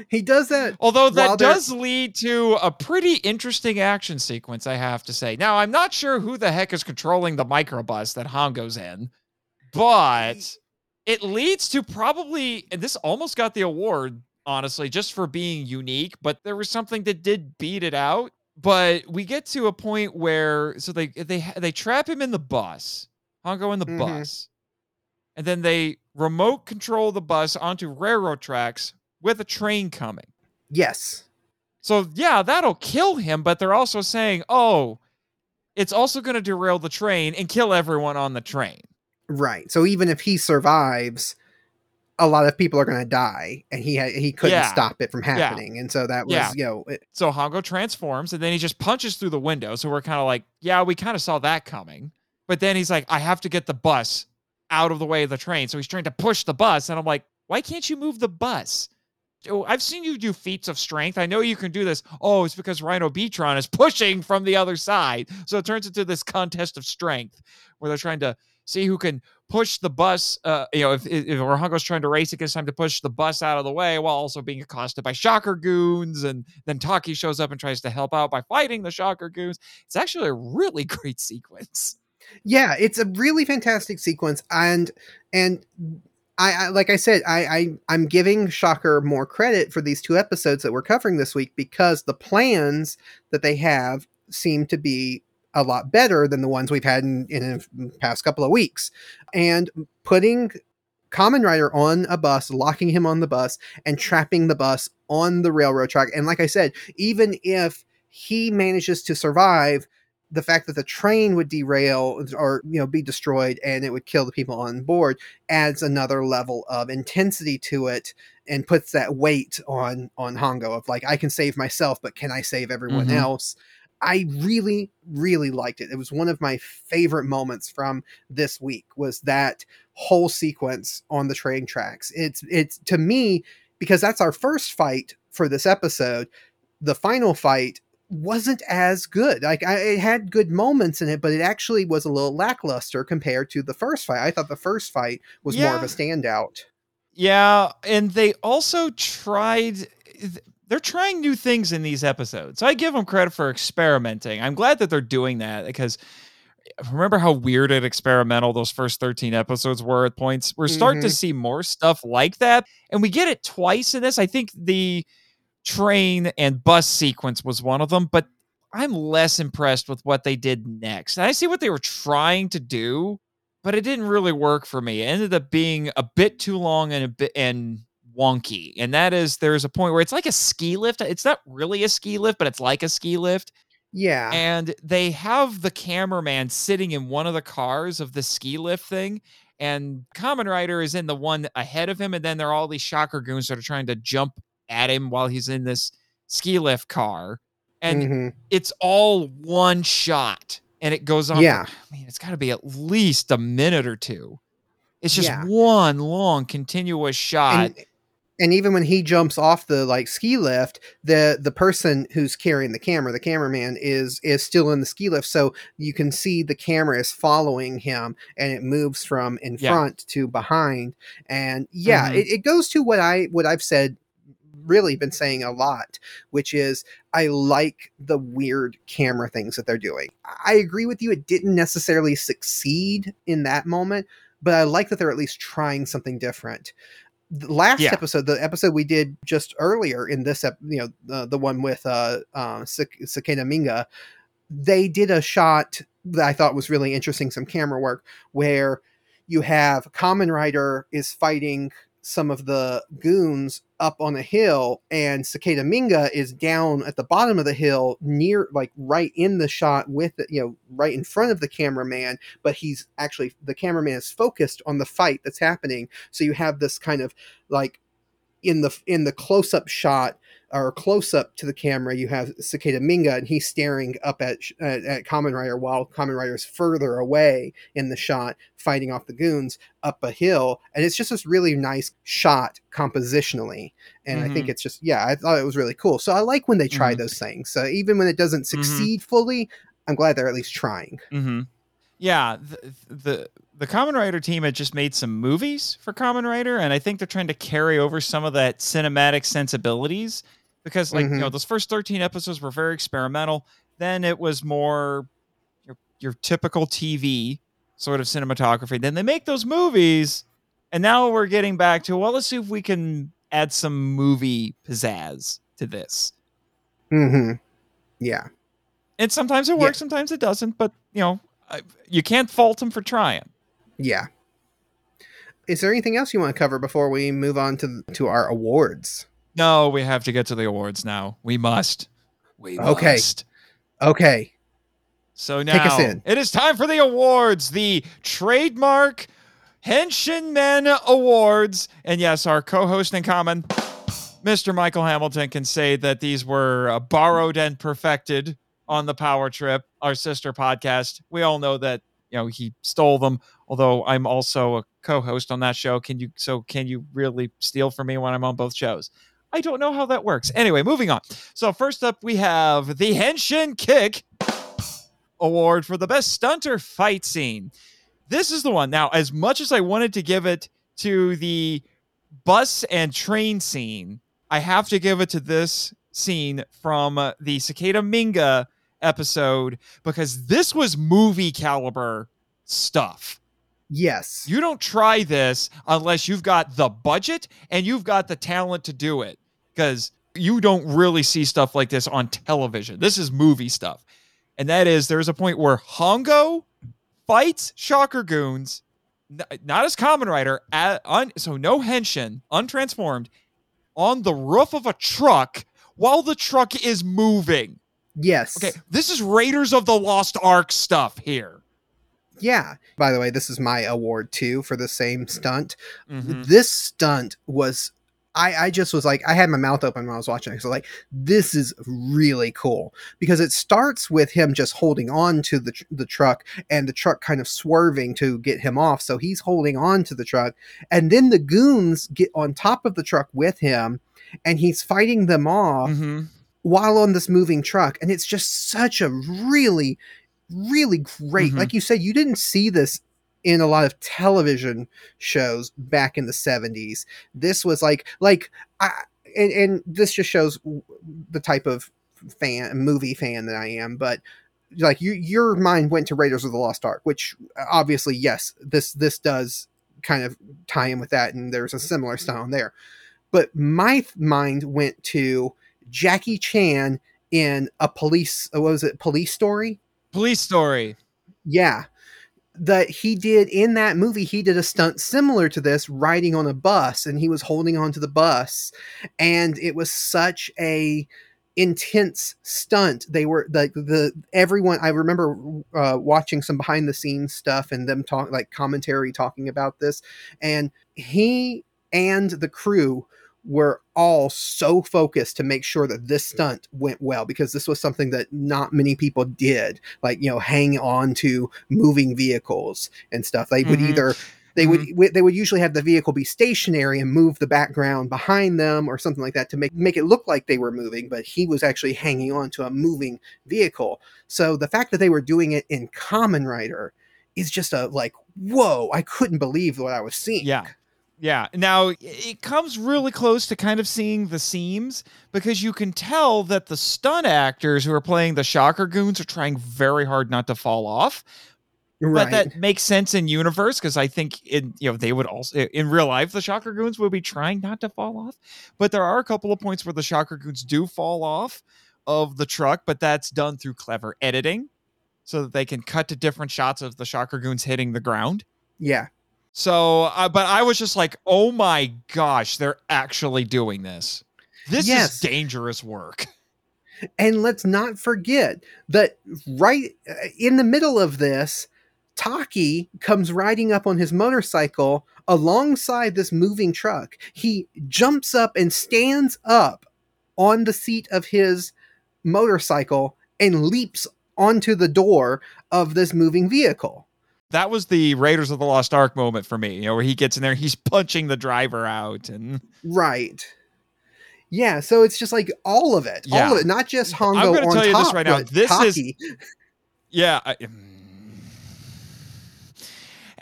He does that. Although that does lead to a pretty interesting action sequence, I have to say. Now, I'm not sure who the heck is controlling the microbus that Hongo's in, but it leads to probably, and this almost got the award, honestly, just for being unique, but there was something that did beat it out. But we get to a point where, so they they they trap him in the bus, Hongo in the Mhm. bus, and then they remote control the bus onto railroad tracks with a train coming. Yes. So yeah, that'll kill him, but they're also saying, "Oh, it's also going to derail the train and kill everyone on the train." Right. So even if he survives, a lot of people are going to die, and he ha- he couldn't Yeah. stop it from happening, and so that was Yeah. you know it- So Hongo transforms and then he just punches through the window. So we're kind of like, "Yeah, we kind of saw that coming." But then he's like, "I have to get the bus out of the way of the train." So he's trying to push the bus, and I'm like, "Why can't you move the bus?" Oh, I've seen you do feats of strength. I know you can do this. Oh, it's because Rhino Beatron is pushing from the other side. So it turns into this contest of strength where they're trying to see who can push the bus. Uh, you know, if, if if trying to race against time to push the bus out of the way while also being accosted by shocker goons. And then Taki shows up and tries to help out by fighting the shocker goons. It's actually a really great sequence. yeah, it's a really fantastic sequence, and and I, I like I said, I, I I'm giving Shocker more credit for these two episodes that we're covering this week because the plans that they have seem to be a lot better than the ones we've had in, in the mm, past couple of weeks, and putting Kamen Rider on a bus, locking him on the bus, and trapping the bus on the railroad track. And like I said, even if he manages to survive, the fact that the train would derail or you know be destroyed and it would kill the people on board adds another level of intensity to it and puts that weight on on Hongo of like I can save myself, but can I save everyone Mhm. else? I really, really liked it. It was one of my favorite moments from this week. Was that whole sequence on the train tracks? It's it's to me because that's our first fight for this episode. The final fight wasn't as good. Like I, it had good moments in it, but it actually was a little lackluster compared to the first fight. I thought the first fight was more of a standout. Yeah, and they also tried they're trying new things in these episodes. So I give them credit for experimenting. I'm glad that they're doing that because remember how weird and experimental those first 13 episodes were at points? We're starting to Mhm. see more stuff like that and we get it twice in this. I think the train and bus sequence was one of them, but I'm less impressed with what they did next. And I see what they were trying to do, but it didn't really work for me. It ended up being a bit too long and a bit and wonky. And that is there's a point where it's like a ski lift. It's not really a ski lift, but it's like a ski lift. Yeah. And they have the cameraman sitting in one of the cars of the ski lift thing. And Kamen Rider is in the one ahead of him. And then there are all these shocker goons that are trying to jump at him while he's in this ski lift car. And Mhm. it's all one shot and it goes on. for- Yeah. I mean, it's got to be at least a minute or two. It's just Yeah. one long continuous shot. and, and even when he jumps off the like ski lift the the person who's carrying the camera the cameraman is is still in the ski lift so you can see the camera is following him and it moves from in Yeah. front to behind and yeah Mhm. it, it goes to what i what i've said really been saying a lot which is i like the weird camera things that they're doing i agree with you it didn't necessarily succeed in that moment but i like that they're at least trying something different the last Yeah. episode, the episode we did just earlier in this, ep- you know, the the one with uh, uh Cik- Cicada Minga, they did a shot that I thought was really interesting, some camera work where you have Kamen Rider is fighting some of the goons up on a hill, and Cicada Minga is down at the bottom of the hill, near like right in the shot with it, you know, right in front of the cameraman. But he's actually the cameraman is focused on the fight that's happening, so you have this kind of like in the in the close up shot or close up to the camera, you have Cicada Minga, and he's staring up at at, at Kamen Rider while Kamen Rider is further away in the shot, fighting off the goons up a hill, and it's just this really nice shot compositionally, and I think Mhm. it's just yeah, I thought it was really cool. So I like when they try Mhm. those things. So even when it doesn't succeed fully, I'm glad they're at least trying. Mm-hmm. Yeah, the, the the Kamen Rider team had just made some movies for Kamen Rider, and I think they're trying to carry over some of that cinematic sensibilities because, like, you Mhm. know, those first thirteen episodes were very experimental. Then it was more your, your typical TV sort of cinematography. Then they make those movies, and now we're getting back to well, let's see if we can add some movie pizzazz to this. hmm Yeah. And sometimes it Yeah. works, sometimes it doesn't. But you know, I, you can't fault them for trying. Yeah. Is there anything else you want to cover before we move on to to our awards? No, we have to get to the awards now. We must. We Okay. must. Okay. So now Take us in. it is time for the awards, the trademark Henshin Men Awards. And yes, our co-host in common, Mr. Michael Hamilton, can say that these were uh, borrowed and perfected on the Power Trip, our sister podcast. We all know that you know he stole them. Although I'm also a co-host on that show, can you? So can you really steal from me when I'm on both shows? I don't know how that works. Anyway, moving on. So first up, we have the Henshin Kick Award for the best stunter fight scene. This is the one. Now, as much as I wanted to give it to the bus and train scene, I have to give it to this scene from uh, the Cicada Minga episode because this was movie caliber stuff. Yes. You don't try this unless you've got the budget and you've got the talent to do it because you don't really see stuff like this on television. This is movie stuff. And that is there's a point where Hongo fights Shocker Goons, not as Kamen Rider, so no henshin, untransformed, on the roof of a truck while the truck is moving. yes. Okay, this is Raiders of the Lost Ark stuff here. Yeah. By the way, this is my award too for the same stunt. Mhm. This stunt was I, I just was like I had my mouth open when I was watching it. So like this is really cool because it starts with him just holding on to the tr- the truck and the truck kind of swerving to get him off. So he's holding on to the truck and then the goons get on top of the truck with him and he's fighting them off Mhm. while on this moving truck and it's just such a really really great Mhm. like you said you didn't see this in a lot of television shows back in the 70s this was like like i and, and this just shows the type of fan movie fan that i am but like you your mind went to raiders of the lost ark which obviously yes this this does kind of tie in with that and there's a similar style there. But my mind went to Jackie Chan in a police what was it police story? Police story. yeah that he did in that movie he did a stunt similar to this riding on a bus and he was holding onto the bus and it was such a intense stunt. They were like the everyone i remember uh, watching some behind the scenes stuff and them talk like commentary talking about this and he and the crew were all so focused to make sure that this stunt went well because this was something that not many people did like you know hang on to moving vehicles and stuff. They would Mhm. either they would they would usually have the vehicle be stationary and move the background behind them or something like that to make make it look like they were moving but he was actually hanging on to a moving vehicle. So the fact that they were doing it in Kamen Rider is just a like whoa i couldn't believe what i was seeing. Yeah. Yeah. Now it comes really close to kind of seeing the seams because you can tell that the stunt actors who are playing the shocker goons are trying very hard not to fall off. right But that makes sense in universe because I think in you know they would also in real life the shocker goons would be trying not to fall off. But there are a couple of points where the shocker goons do fall off of the truck, but that's done through clever editing so that they can cut to different shots of the shocker goons hitting the ground. yeah So, uh, but I was just like, oh my gosh, they're actually doing this. This Yes. is dangerous work. And let's not forget that right uh, in the middle of this, Taki comes riding up on his motorcycle alongside this moving truck. He jumps up and stands up on the seat of his motorcycle and leaps onto the door of this moving vehicle. That was the Raiders of the Lost Ark moment for me, you know, where he gets in there, he's punching the driver out, and Right. Yeah, so it's just like all of it, all of it, not just Hongo I'm gonna on tell you top, this right now, this is- Taki. yeah. I, mm.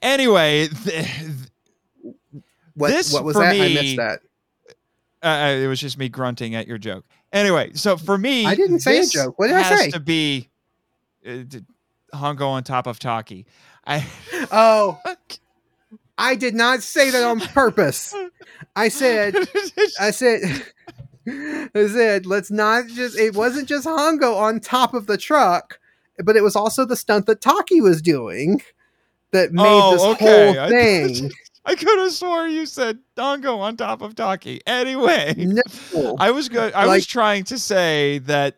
anyway, th- What, this what was for that? I missed that. uh, it was just me grunting at your joke. Anyway, so for me, I didn't say a joke. What did I has say? To be uh, Hongo on top of Taki. I Oh, I did not say that on purpose. I said, I said, I said, let's not just. It wasn't just Hongo on top of the truck, but it was also the stunt that Taki was doing that made Oh, this okay. whole thing. I could have swore you said Dongo on top of Taki. Anyway, no, I was good. I was trying to say that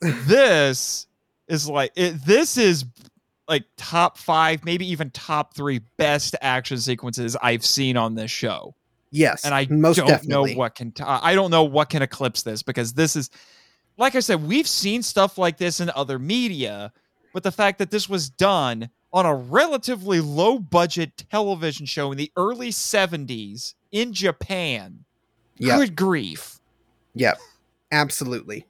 this is like it, this is like top five, maybe even top three best action sequences I've seen on this show, yes, and I most don't definitely. know what can. T- I don't know what can eclipse this because this is, like I said, we've seen stuff like this in other media, but the fact that this was done on a relatively low budget television show in the early 70s in Japan. Yep. Good grief. Yep, absolutely,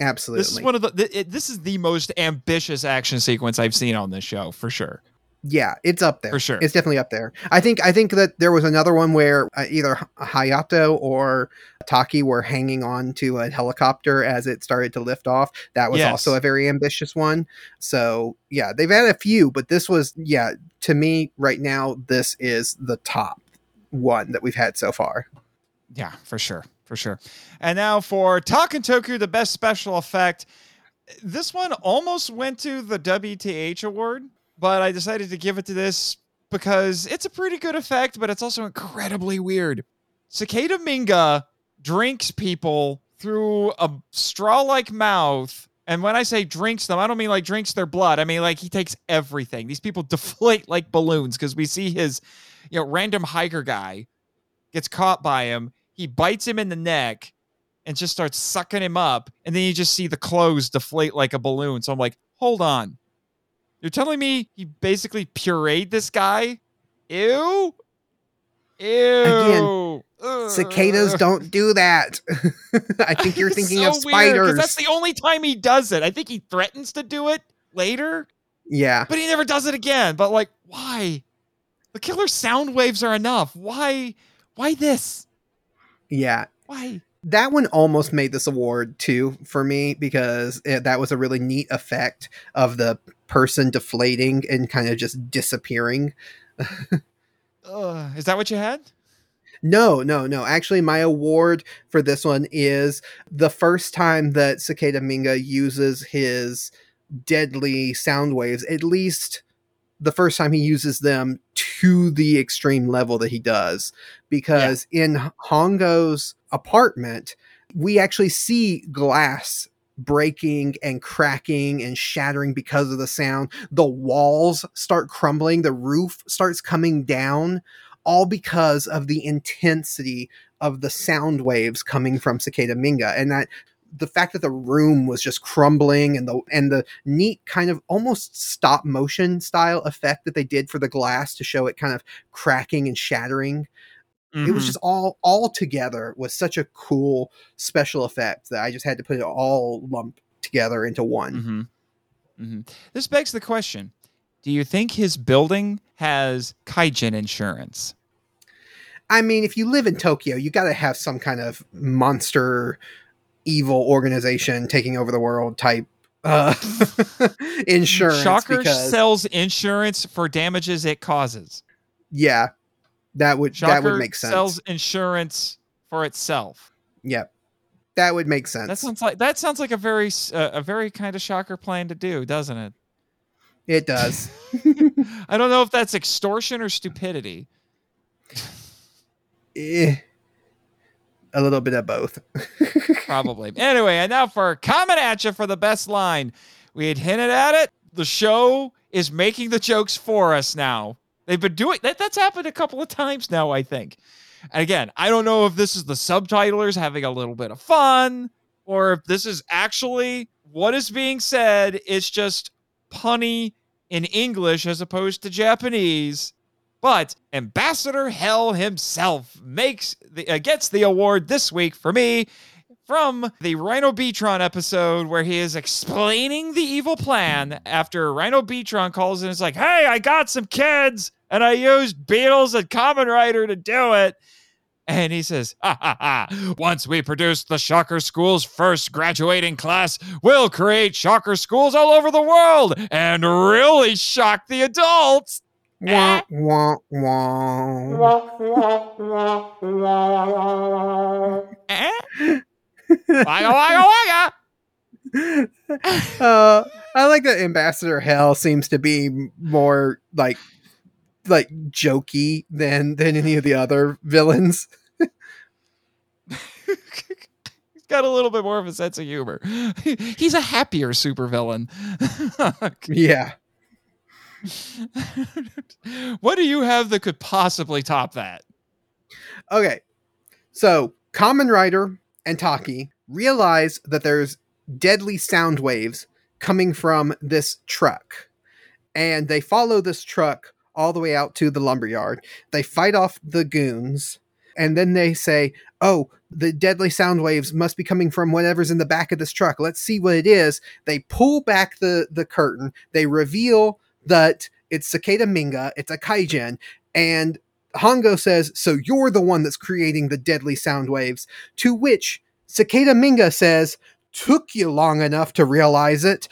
absolutely. This is one of the th- it, this is the most ambitious action sequence I've seen on this show for sure. Yeah, it's up there For sure. It's definitely up there. I think I think that there was another one where uh, either Hayato or Taki were hanging on to a helicopter as it started to lift off. That was Yes. also a very ambitious one. So yeah, they've had a few, but this was yeah to me right now this is the top one that we've had so far. Yeah, for sure. For sure. And now for Takentoku, the best special effect. This one almost went to the WTH award, but I decided to give it to this because it's a pretty good effect, but it's also incredibly weird. Cicada Minga drinks people through a straw like mouth. And when I say drinks them, I don't mean like drinks their blood. I mean like he takes everything. These people deflate like balloons because we see his, you know, random hiker guy gets caught by him. He bites him in the neck and just starts sucking him up. And then you just see the clothes deflate like a balloon. So I'm like, hold on. You're telling me he basically pureed this guy? Ew. Ew. Ugh. Cicadas don't do that. I think you're thinking so of weird, spiders. that's the only time he does it. I think he threatens to do it later, yeah. but he never does it again. But like, why? The killer sound waves are enough. Why? Why this? Yeah. Why? that one almost made this award too for me because it, that was a really neat effect of the person deflating and kind of just disappearing. Uh, is that what you had? No, no, no. Actually, my award for this one is the first time that Cicada Minga uses his deadly sound waves, at least the first time he uses them to the extreme level that he does. Because in Hongo's apartment, we actually see glass breaking and cracking and shattering because of the sound. The walls start crumbling, the roof starts coming down, all because of the intensity of the sound waves coming from Cicada Minga. And that the fact that the room was just crumbling and the and the neat kind of almost stop motion style effect that they did for the glass to show it kind of cracking and shattering it was Mhm. just all all together was such a cool special effect that I just had to put it all lumped together into one. Mm-hmm. hmm This begs the question: Do you think his building has kaijin insurance? I mean, if you live in Tokyo, you got to have some kind of monster evil organization taking over the world type uh insurance Shocker because sells insurance for damages it causes. yeah, that would Shocker that would make sense. sells insurance for itself. Yep. That would make sense. That sounds like that sounds like a very uh, a very kind of shocker plan to do, doesn't it? it does. I don't know if that's extortion or stupidity. Eh, a little bit of both. Probably. anyway, and now for coming at you for the best line. We had hinted at it. The show is making the jokes for us now. They've been doing that. That's happened a couple of times now, I think. And again, I don't know if this is the subtitlers having a little bit of fun or if this is actually what is being said. It's just punny in English as opposed to Japanese. But Ambassador Hell himself makes the, uh, gets the award this week for me from the Rhino Beatron episode where he is explaining the evil plan after Rhino Beatron calls and is like, Hey, I got some kids and I used beetles and Kamen Rider to do it. And he says, ha ha ha, once we produce the Shocker School's first graduating class, we'll create Shocker Schools all over the world and really shock the adults. Wah, wah, wah. Eh? Wagga, wagga, wagga. uh, I like that Ambassador Hell seems to be more like like jokey than than any of the other villains. He's got a little bit more of a sense of humor. He's a happier supervillain. Yeah. what do you have that could possibly top that? Okay. So, Kamen Rider and Taki realize that there's deadly sound waves coming from this truck. And they follow this truck all the way out to the lumberyard. They fight off the goons. And then they say, Oh, the deadly sound waves must be coming from whatever's in the back of this truck. Let's see what it is. They pull back the, the curtain. They reveal that it's Cicada Minga, it's a kaijin. And Hongo says, So you're the one that's creating the deadly sound waves. To which Cicada Minga says, Took you long enough to realize it.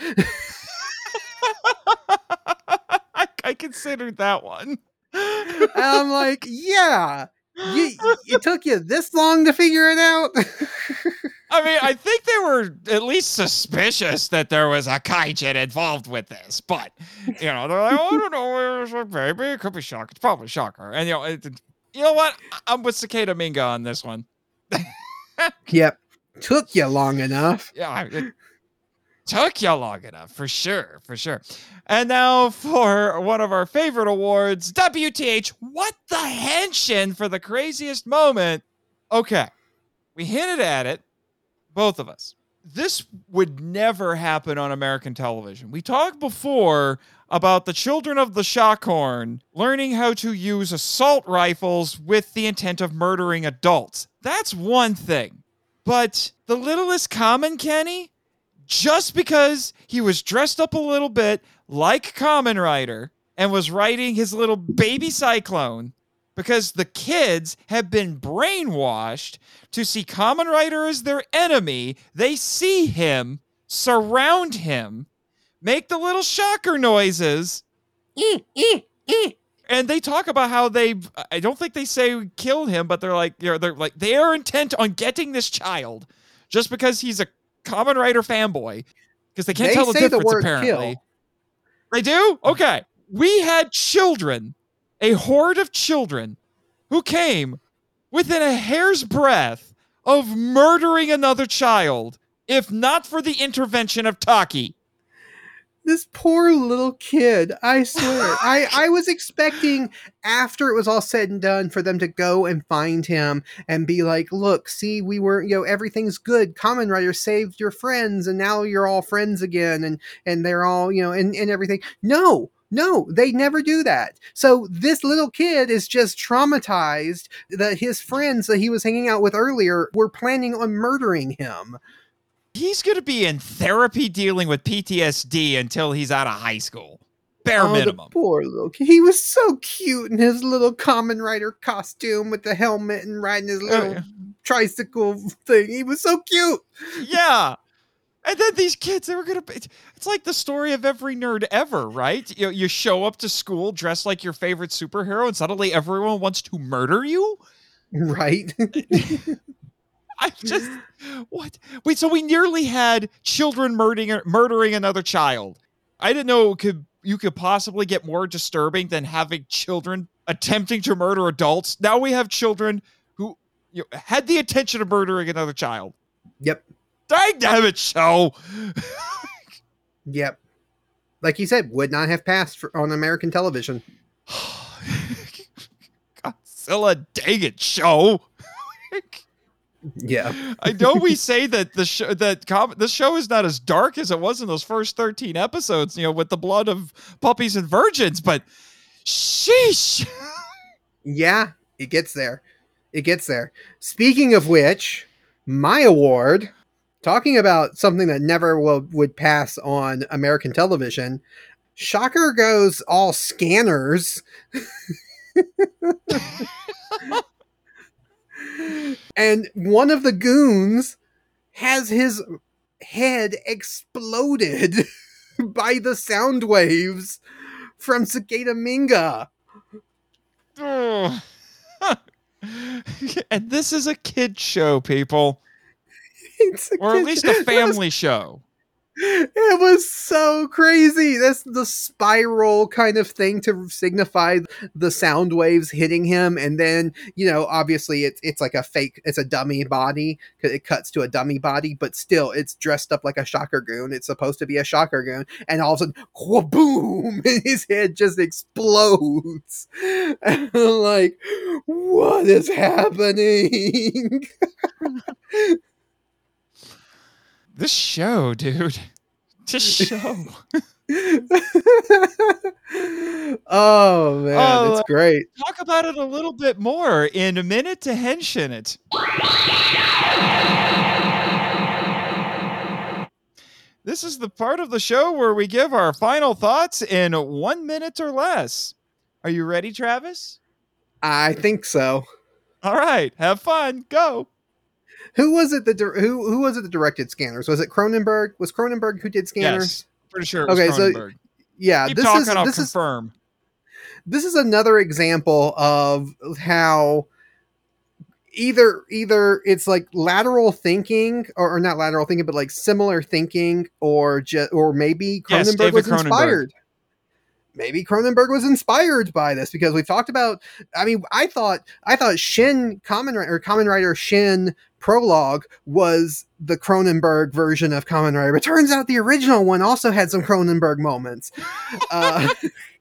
I, I considered that one. And I'm like, Yeah, you, it took you this long to figure it out. I mean, I think they were at least suspicious that there was a kaijin involved with this, but you know, they're like, oh, I don't know, it's like, uh, maybe it could be shocker. It's probably shocker. And you know, it, you know what? I'm with Cicada Minga on this one. yep, took you long enough. Yeah, it took you long enough for sure, for sure. And now for one of our favorite awards, WTH. What the henshin for the craziest moment? Okay, we hinted at it, both of us. This would never happen on American television. We talked before about the children of the Shockhorn learning how to use assault rifles with the intent of murdering adults. That's one thing. But the littlest common Kenny, just because he was dressed up a little bit like Kamen Rider and was riding his little baby cyclone, because the kids have been brainwashed to see Kamen Rider as their enemy, they see him, surround him, make the little shocker noises, and they talk about how they I don't think they say kill him, but they're like they're, they're like they are intent on getting this child just because he's a Kamen Rider fanboy because they can't They tell the the difference word apparently. kill. They do? Okay. We had children, a horde of children who came within a hair's breadth of murdering another child if not for the intervention of Taki. this poor little kid i swear. I i was expecting after it was all said and done for them to go and find him and be like look see we were you know everything's good. Kamen Rider saved your friends and now you're all friends again and and they're all you know and, and everything. No no they never do that so this little kid is just traumatized that his friends that he was hanging out with earlier were planning on murdering him He's going to be in therapy dealing with PTSD until he's out of high school. Bare Oh, the minimum. poor little kid. He was so cute in his little Kamen Rider costume with the helmet and riding his oh, little yeah. tricycle thing. He was so cute. yeah. And then these kids, they were gonna. It's, it's like the story of every nerd ever, right? You you show up to school dressed like your favorite superhero, and suddenly everyone wants to murder you. Right? I just what? Wait, so we nearly had children murdering murdering another child. I didn't know could you could possibly get more disturbing than having children attempting to murder adults. Now we have children who you know, had the intention of murdering another child. yep. Dang damn it, show. Yep. Like you said, would not have passed for, on American television. Godzilla, dang it, show. Yeah. I know we say that the show that com- the show is not as dark as it was in those first 13 episodes, you know, with the blood of puppies and virgins, but sheesh. Yeah, it gets there. It gets there. Speaking of which, my award, talking about something that never will, would pass on American television, Shocker goes all scanners. and one of the goons has his head exploded by the sound waves from Cicada Minga. And this is a kid show, people, or at least a It was- family show. It was so crazy. That's the spiral kind of thing to signify the sound waves hitting him, and then you know, obviously, it's it's like a fake, it's a dummy body because it cuts to a dummy body, but still, it's dressed up like a shocker goon. It's supposed to be a shocker goon, and all of a sudden, boom, and his head just explodes. And I'm like, what is happening? This show, dude. This show. oh man, Oh, it's great. Talk about it a little bit more in a minute to henshin it. This is the part of the show where we give our final thoughts in one minute or less. Are you ready, Travis? I think so. All right, have fun. Go. Who was it that who who was it that directed Scanners? Was it Cronenberg? Was Cronenberg who did Scanners? Yes, pretty sure it was Okay, so Yeah, Keep this talking, is I'll this is this is another example of how either either it's like lateral thinking or, or not lateral thinking but like similar thinking or just or maybe Cronenberg David was Cronenberg. inspired maybe Cronenberg was inspired by this because we've talked about I mean I thought I thought Shin Kamen or Kamen Rider Shin prologue was the Cronenberg version of Kamen Rider but turns out the original one also had some Cronenberg moments. Uh,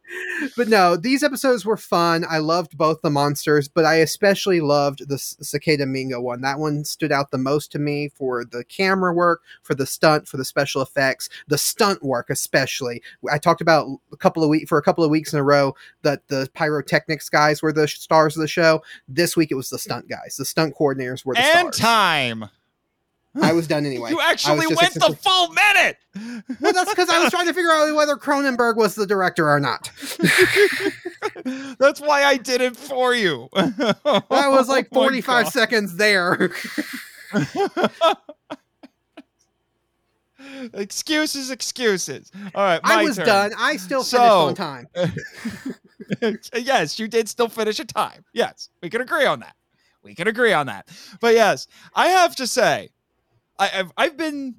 but no, these episodes were fun. I loved both the monsters, but I especially loved the Cicada Minga one. That one stood out the most to me for the camera work, for the stunt, for the special effects, the stunt work especially. I talked about a couple of weeks for a couple of weeks in a row that the pyrotechnics guys were the stars of the show. This week it was the stunt guys. The stunt coordinators were the And stars. time. I was done anyway. You actually went the full minute. well, that's because I was trying to figure out whether Cronenberg was the director or not. That's why I did it for you. That was like Oh 45 God. seconds there. excuses, excuses. All right, I was turn. done. I still finished So- on time. yes, you did still finish a time. Yes, we can agree on that. We can agree on that. But yes, I have to say, I, I've I've been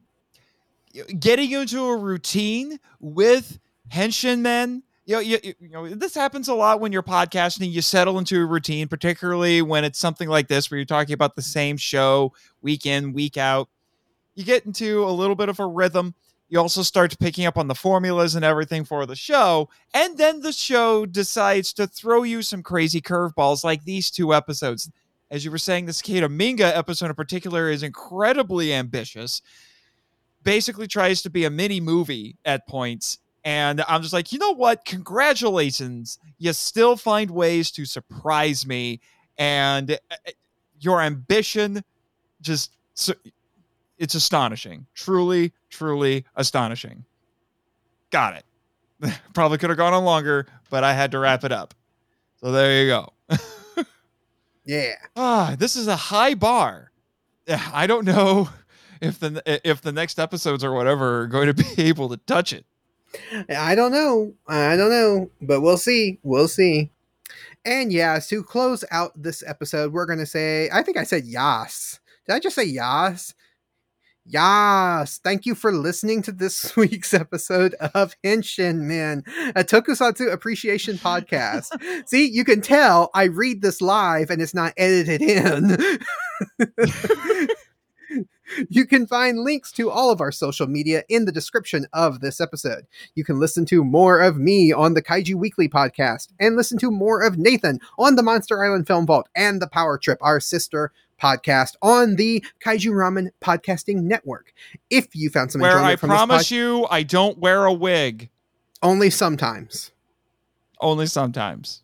getting into a routine with henshin men. You know, you, you know, this happens a lot when you're podcasting. You settle into a routine, particularly when it's something like this, where you're talking about the same show week in, week out. You get into a little bit of a rhythm. You also start picking up on the formulas and everything for the show. And then the show decides to throw you some crazy curveballs like these two episodes. As you were saying, the Cicada Minga episode in particular is incredibly ambitious. Basically tries to be a mini movie at points. And I'm just like, you know what? Congratulations. You still find ways to surprise me. And uh, your ambition just, it's astonishing. Truly, truly astonishing. Got it. Probably could have gone on longer, but I had to wrap it up. So there you go. Yeah. Ah, this is a high bar. I don't know if the if the next episodes or whatever are going to be able to touch it. I don't know. I don't know, but we'll see. We'll see. And yeah, to close out this episode, we're going to say, I think I said yas. Did I just say yas? Yas. Thank you for listening to this week's episode of Henshin Men, a tokusatsu appreciation podcast. See, you can tell I read this live and it's not edited in. You can find links to all of our social media in the description of this episode. You can listen to more of me on the Kaiju Weekly podcast and listen to more of Nathan on the Monster Island Film Vault and the Power Trip, our sister podcast on the Kaiju Ramen Podcasting Network. If you found some Where enjoyment I from this promise pod- you, I don't wear a wig. only sometimes. Only sometimes.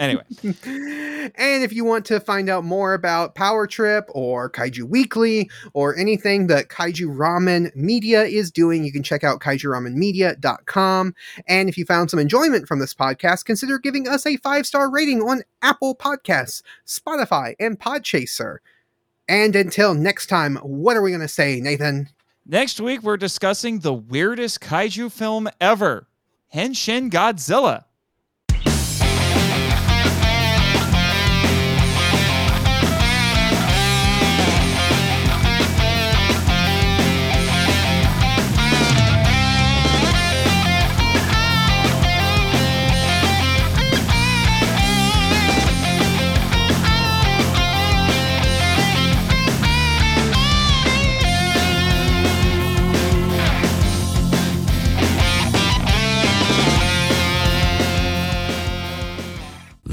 Anyway, and if you want to find out more about Power Trip or Kaiju Weekly or anything that Kaiju Ramen Media is doing, you can check out kaijuramenmedia.com. And if you found some enjoyment from this podcast, consider giving us a five star rating on Apple Podcasts, Spotify, and Podchaser. And until next time, what are we going to say, Nathan? next week we're discussing the weirdest kaiju film ever, Henshin Godzilla.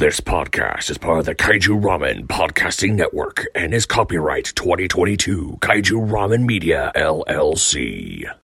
This podcast is part of the Kaiju Ramen Podcasting Network and is copyright 2022 Kaiju Ramen Media LLC.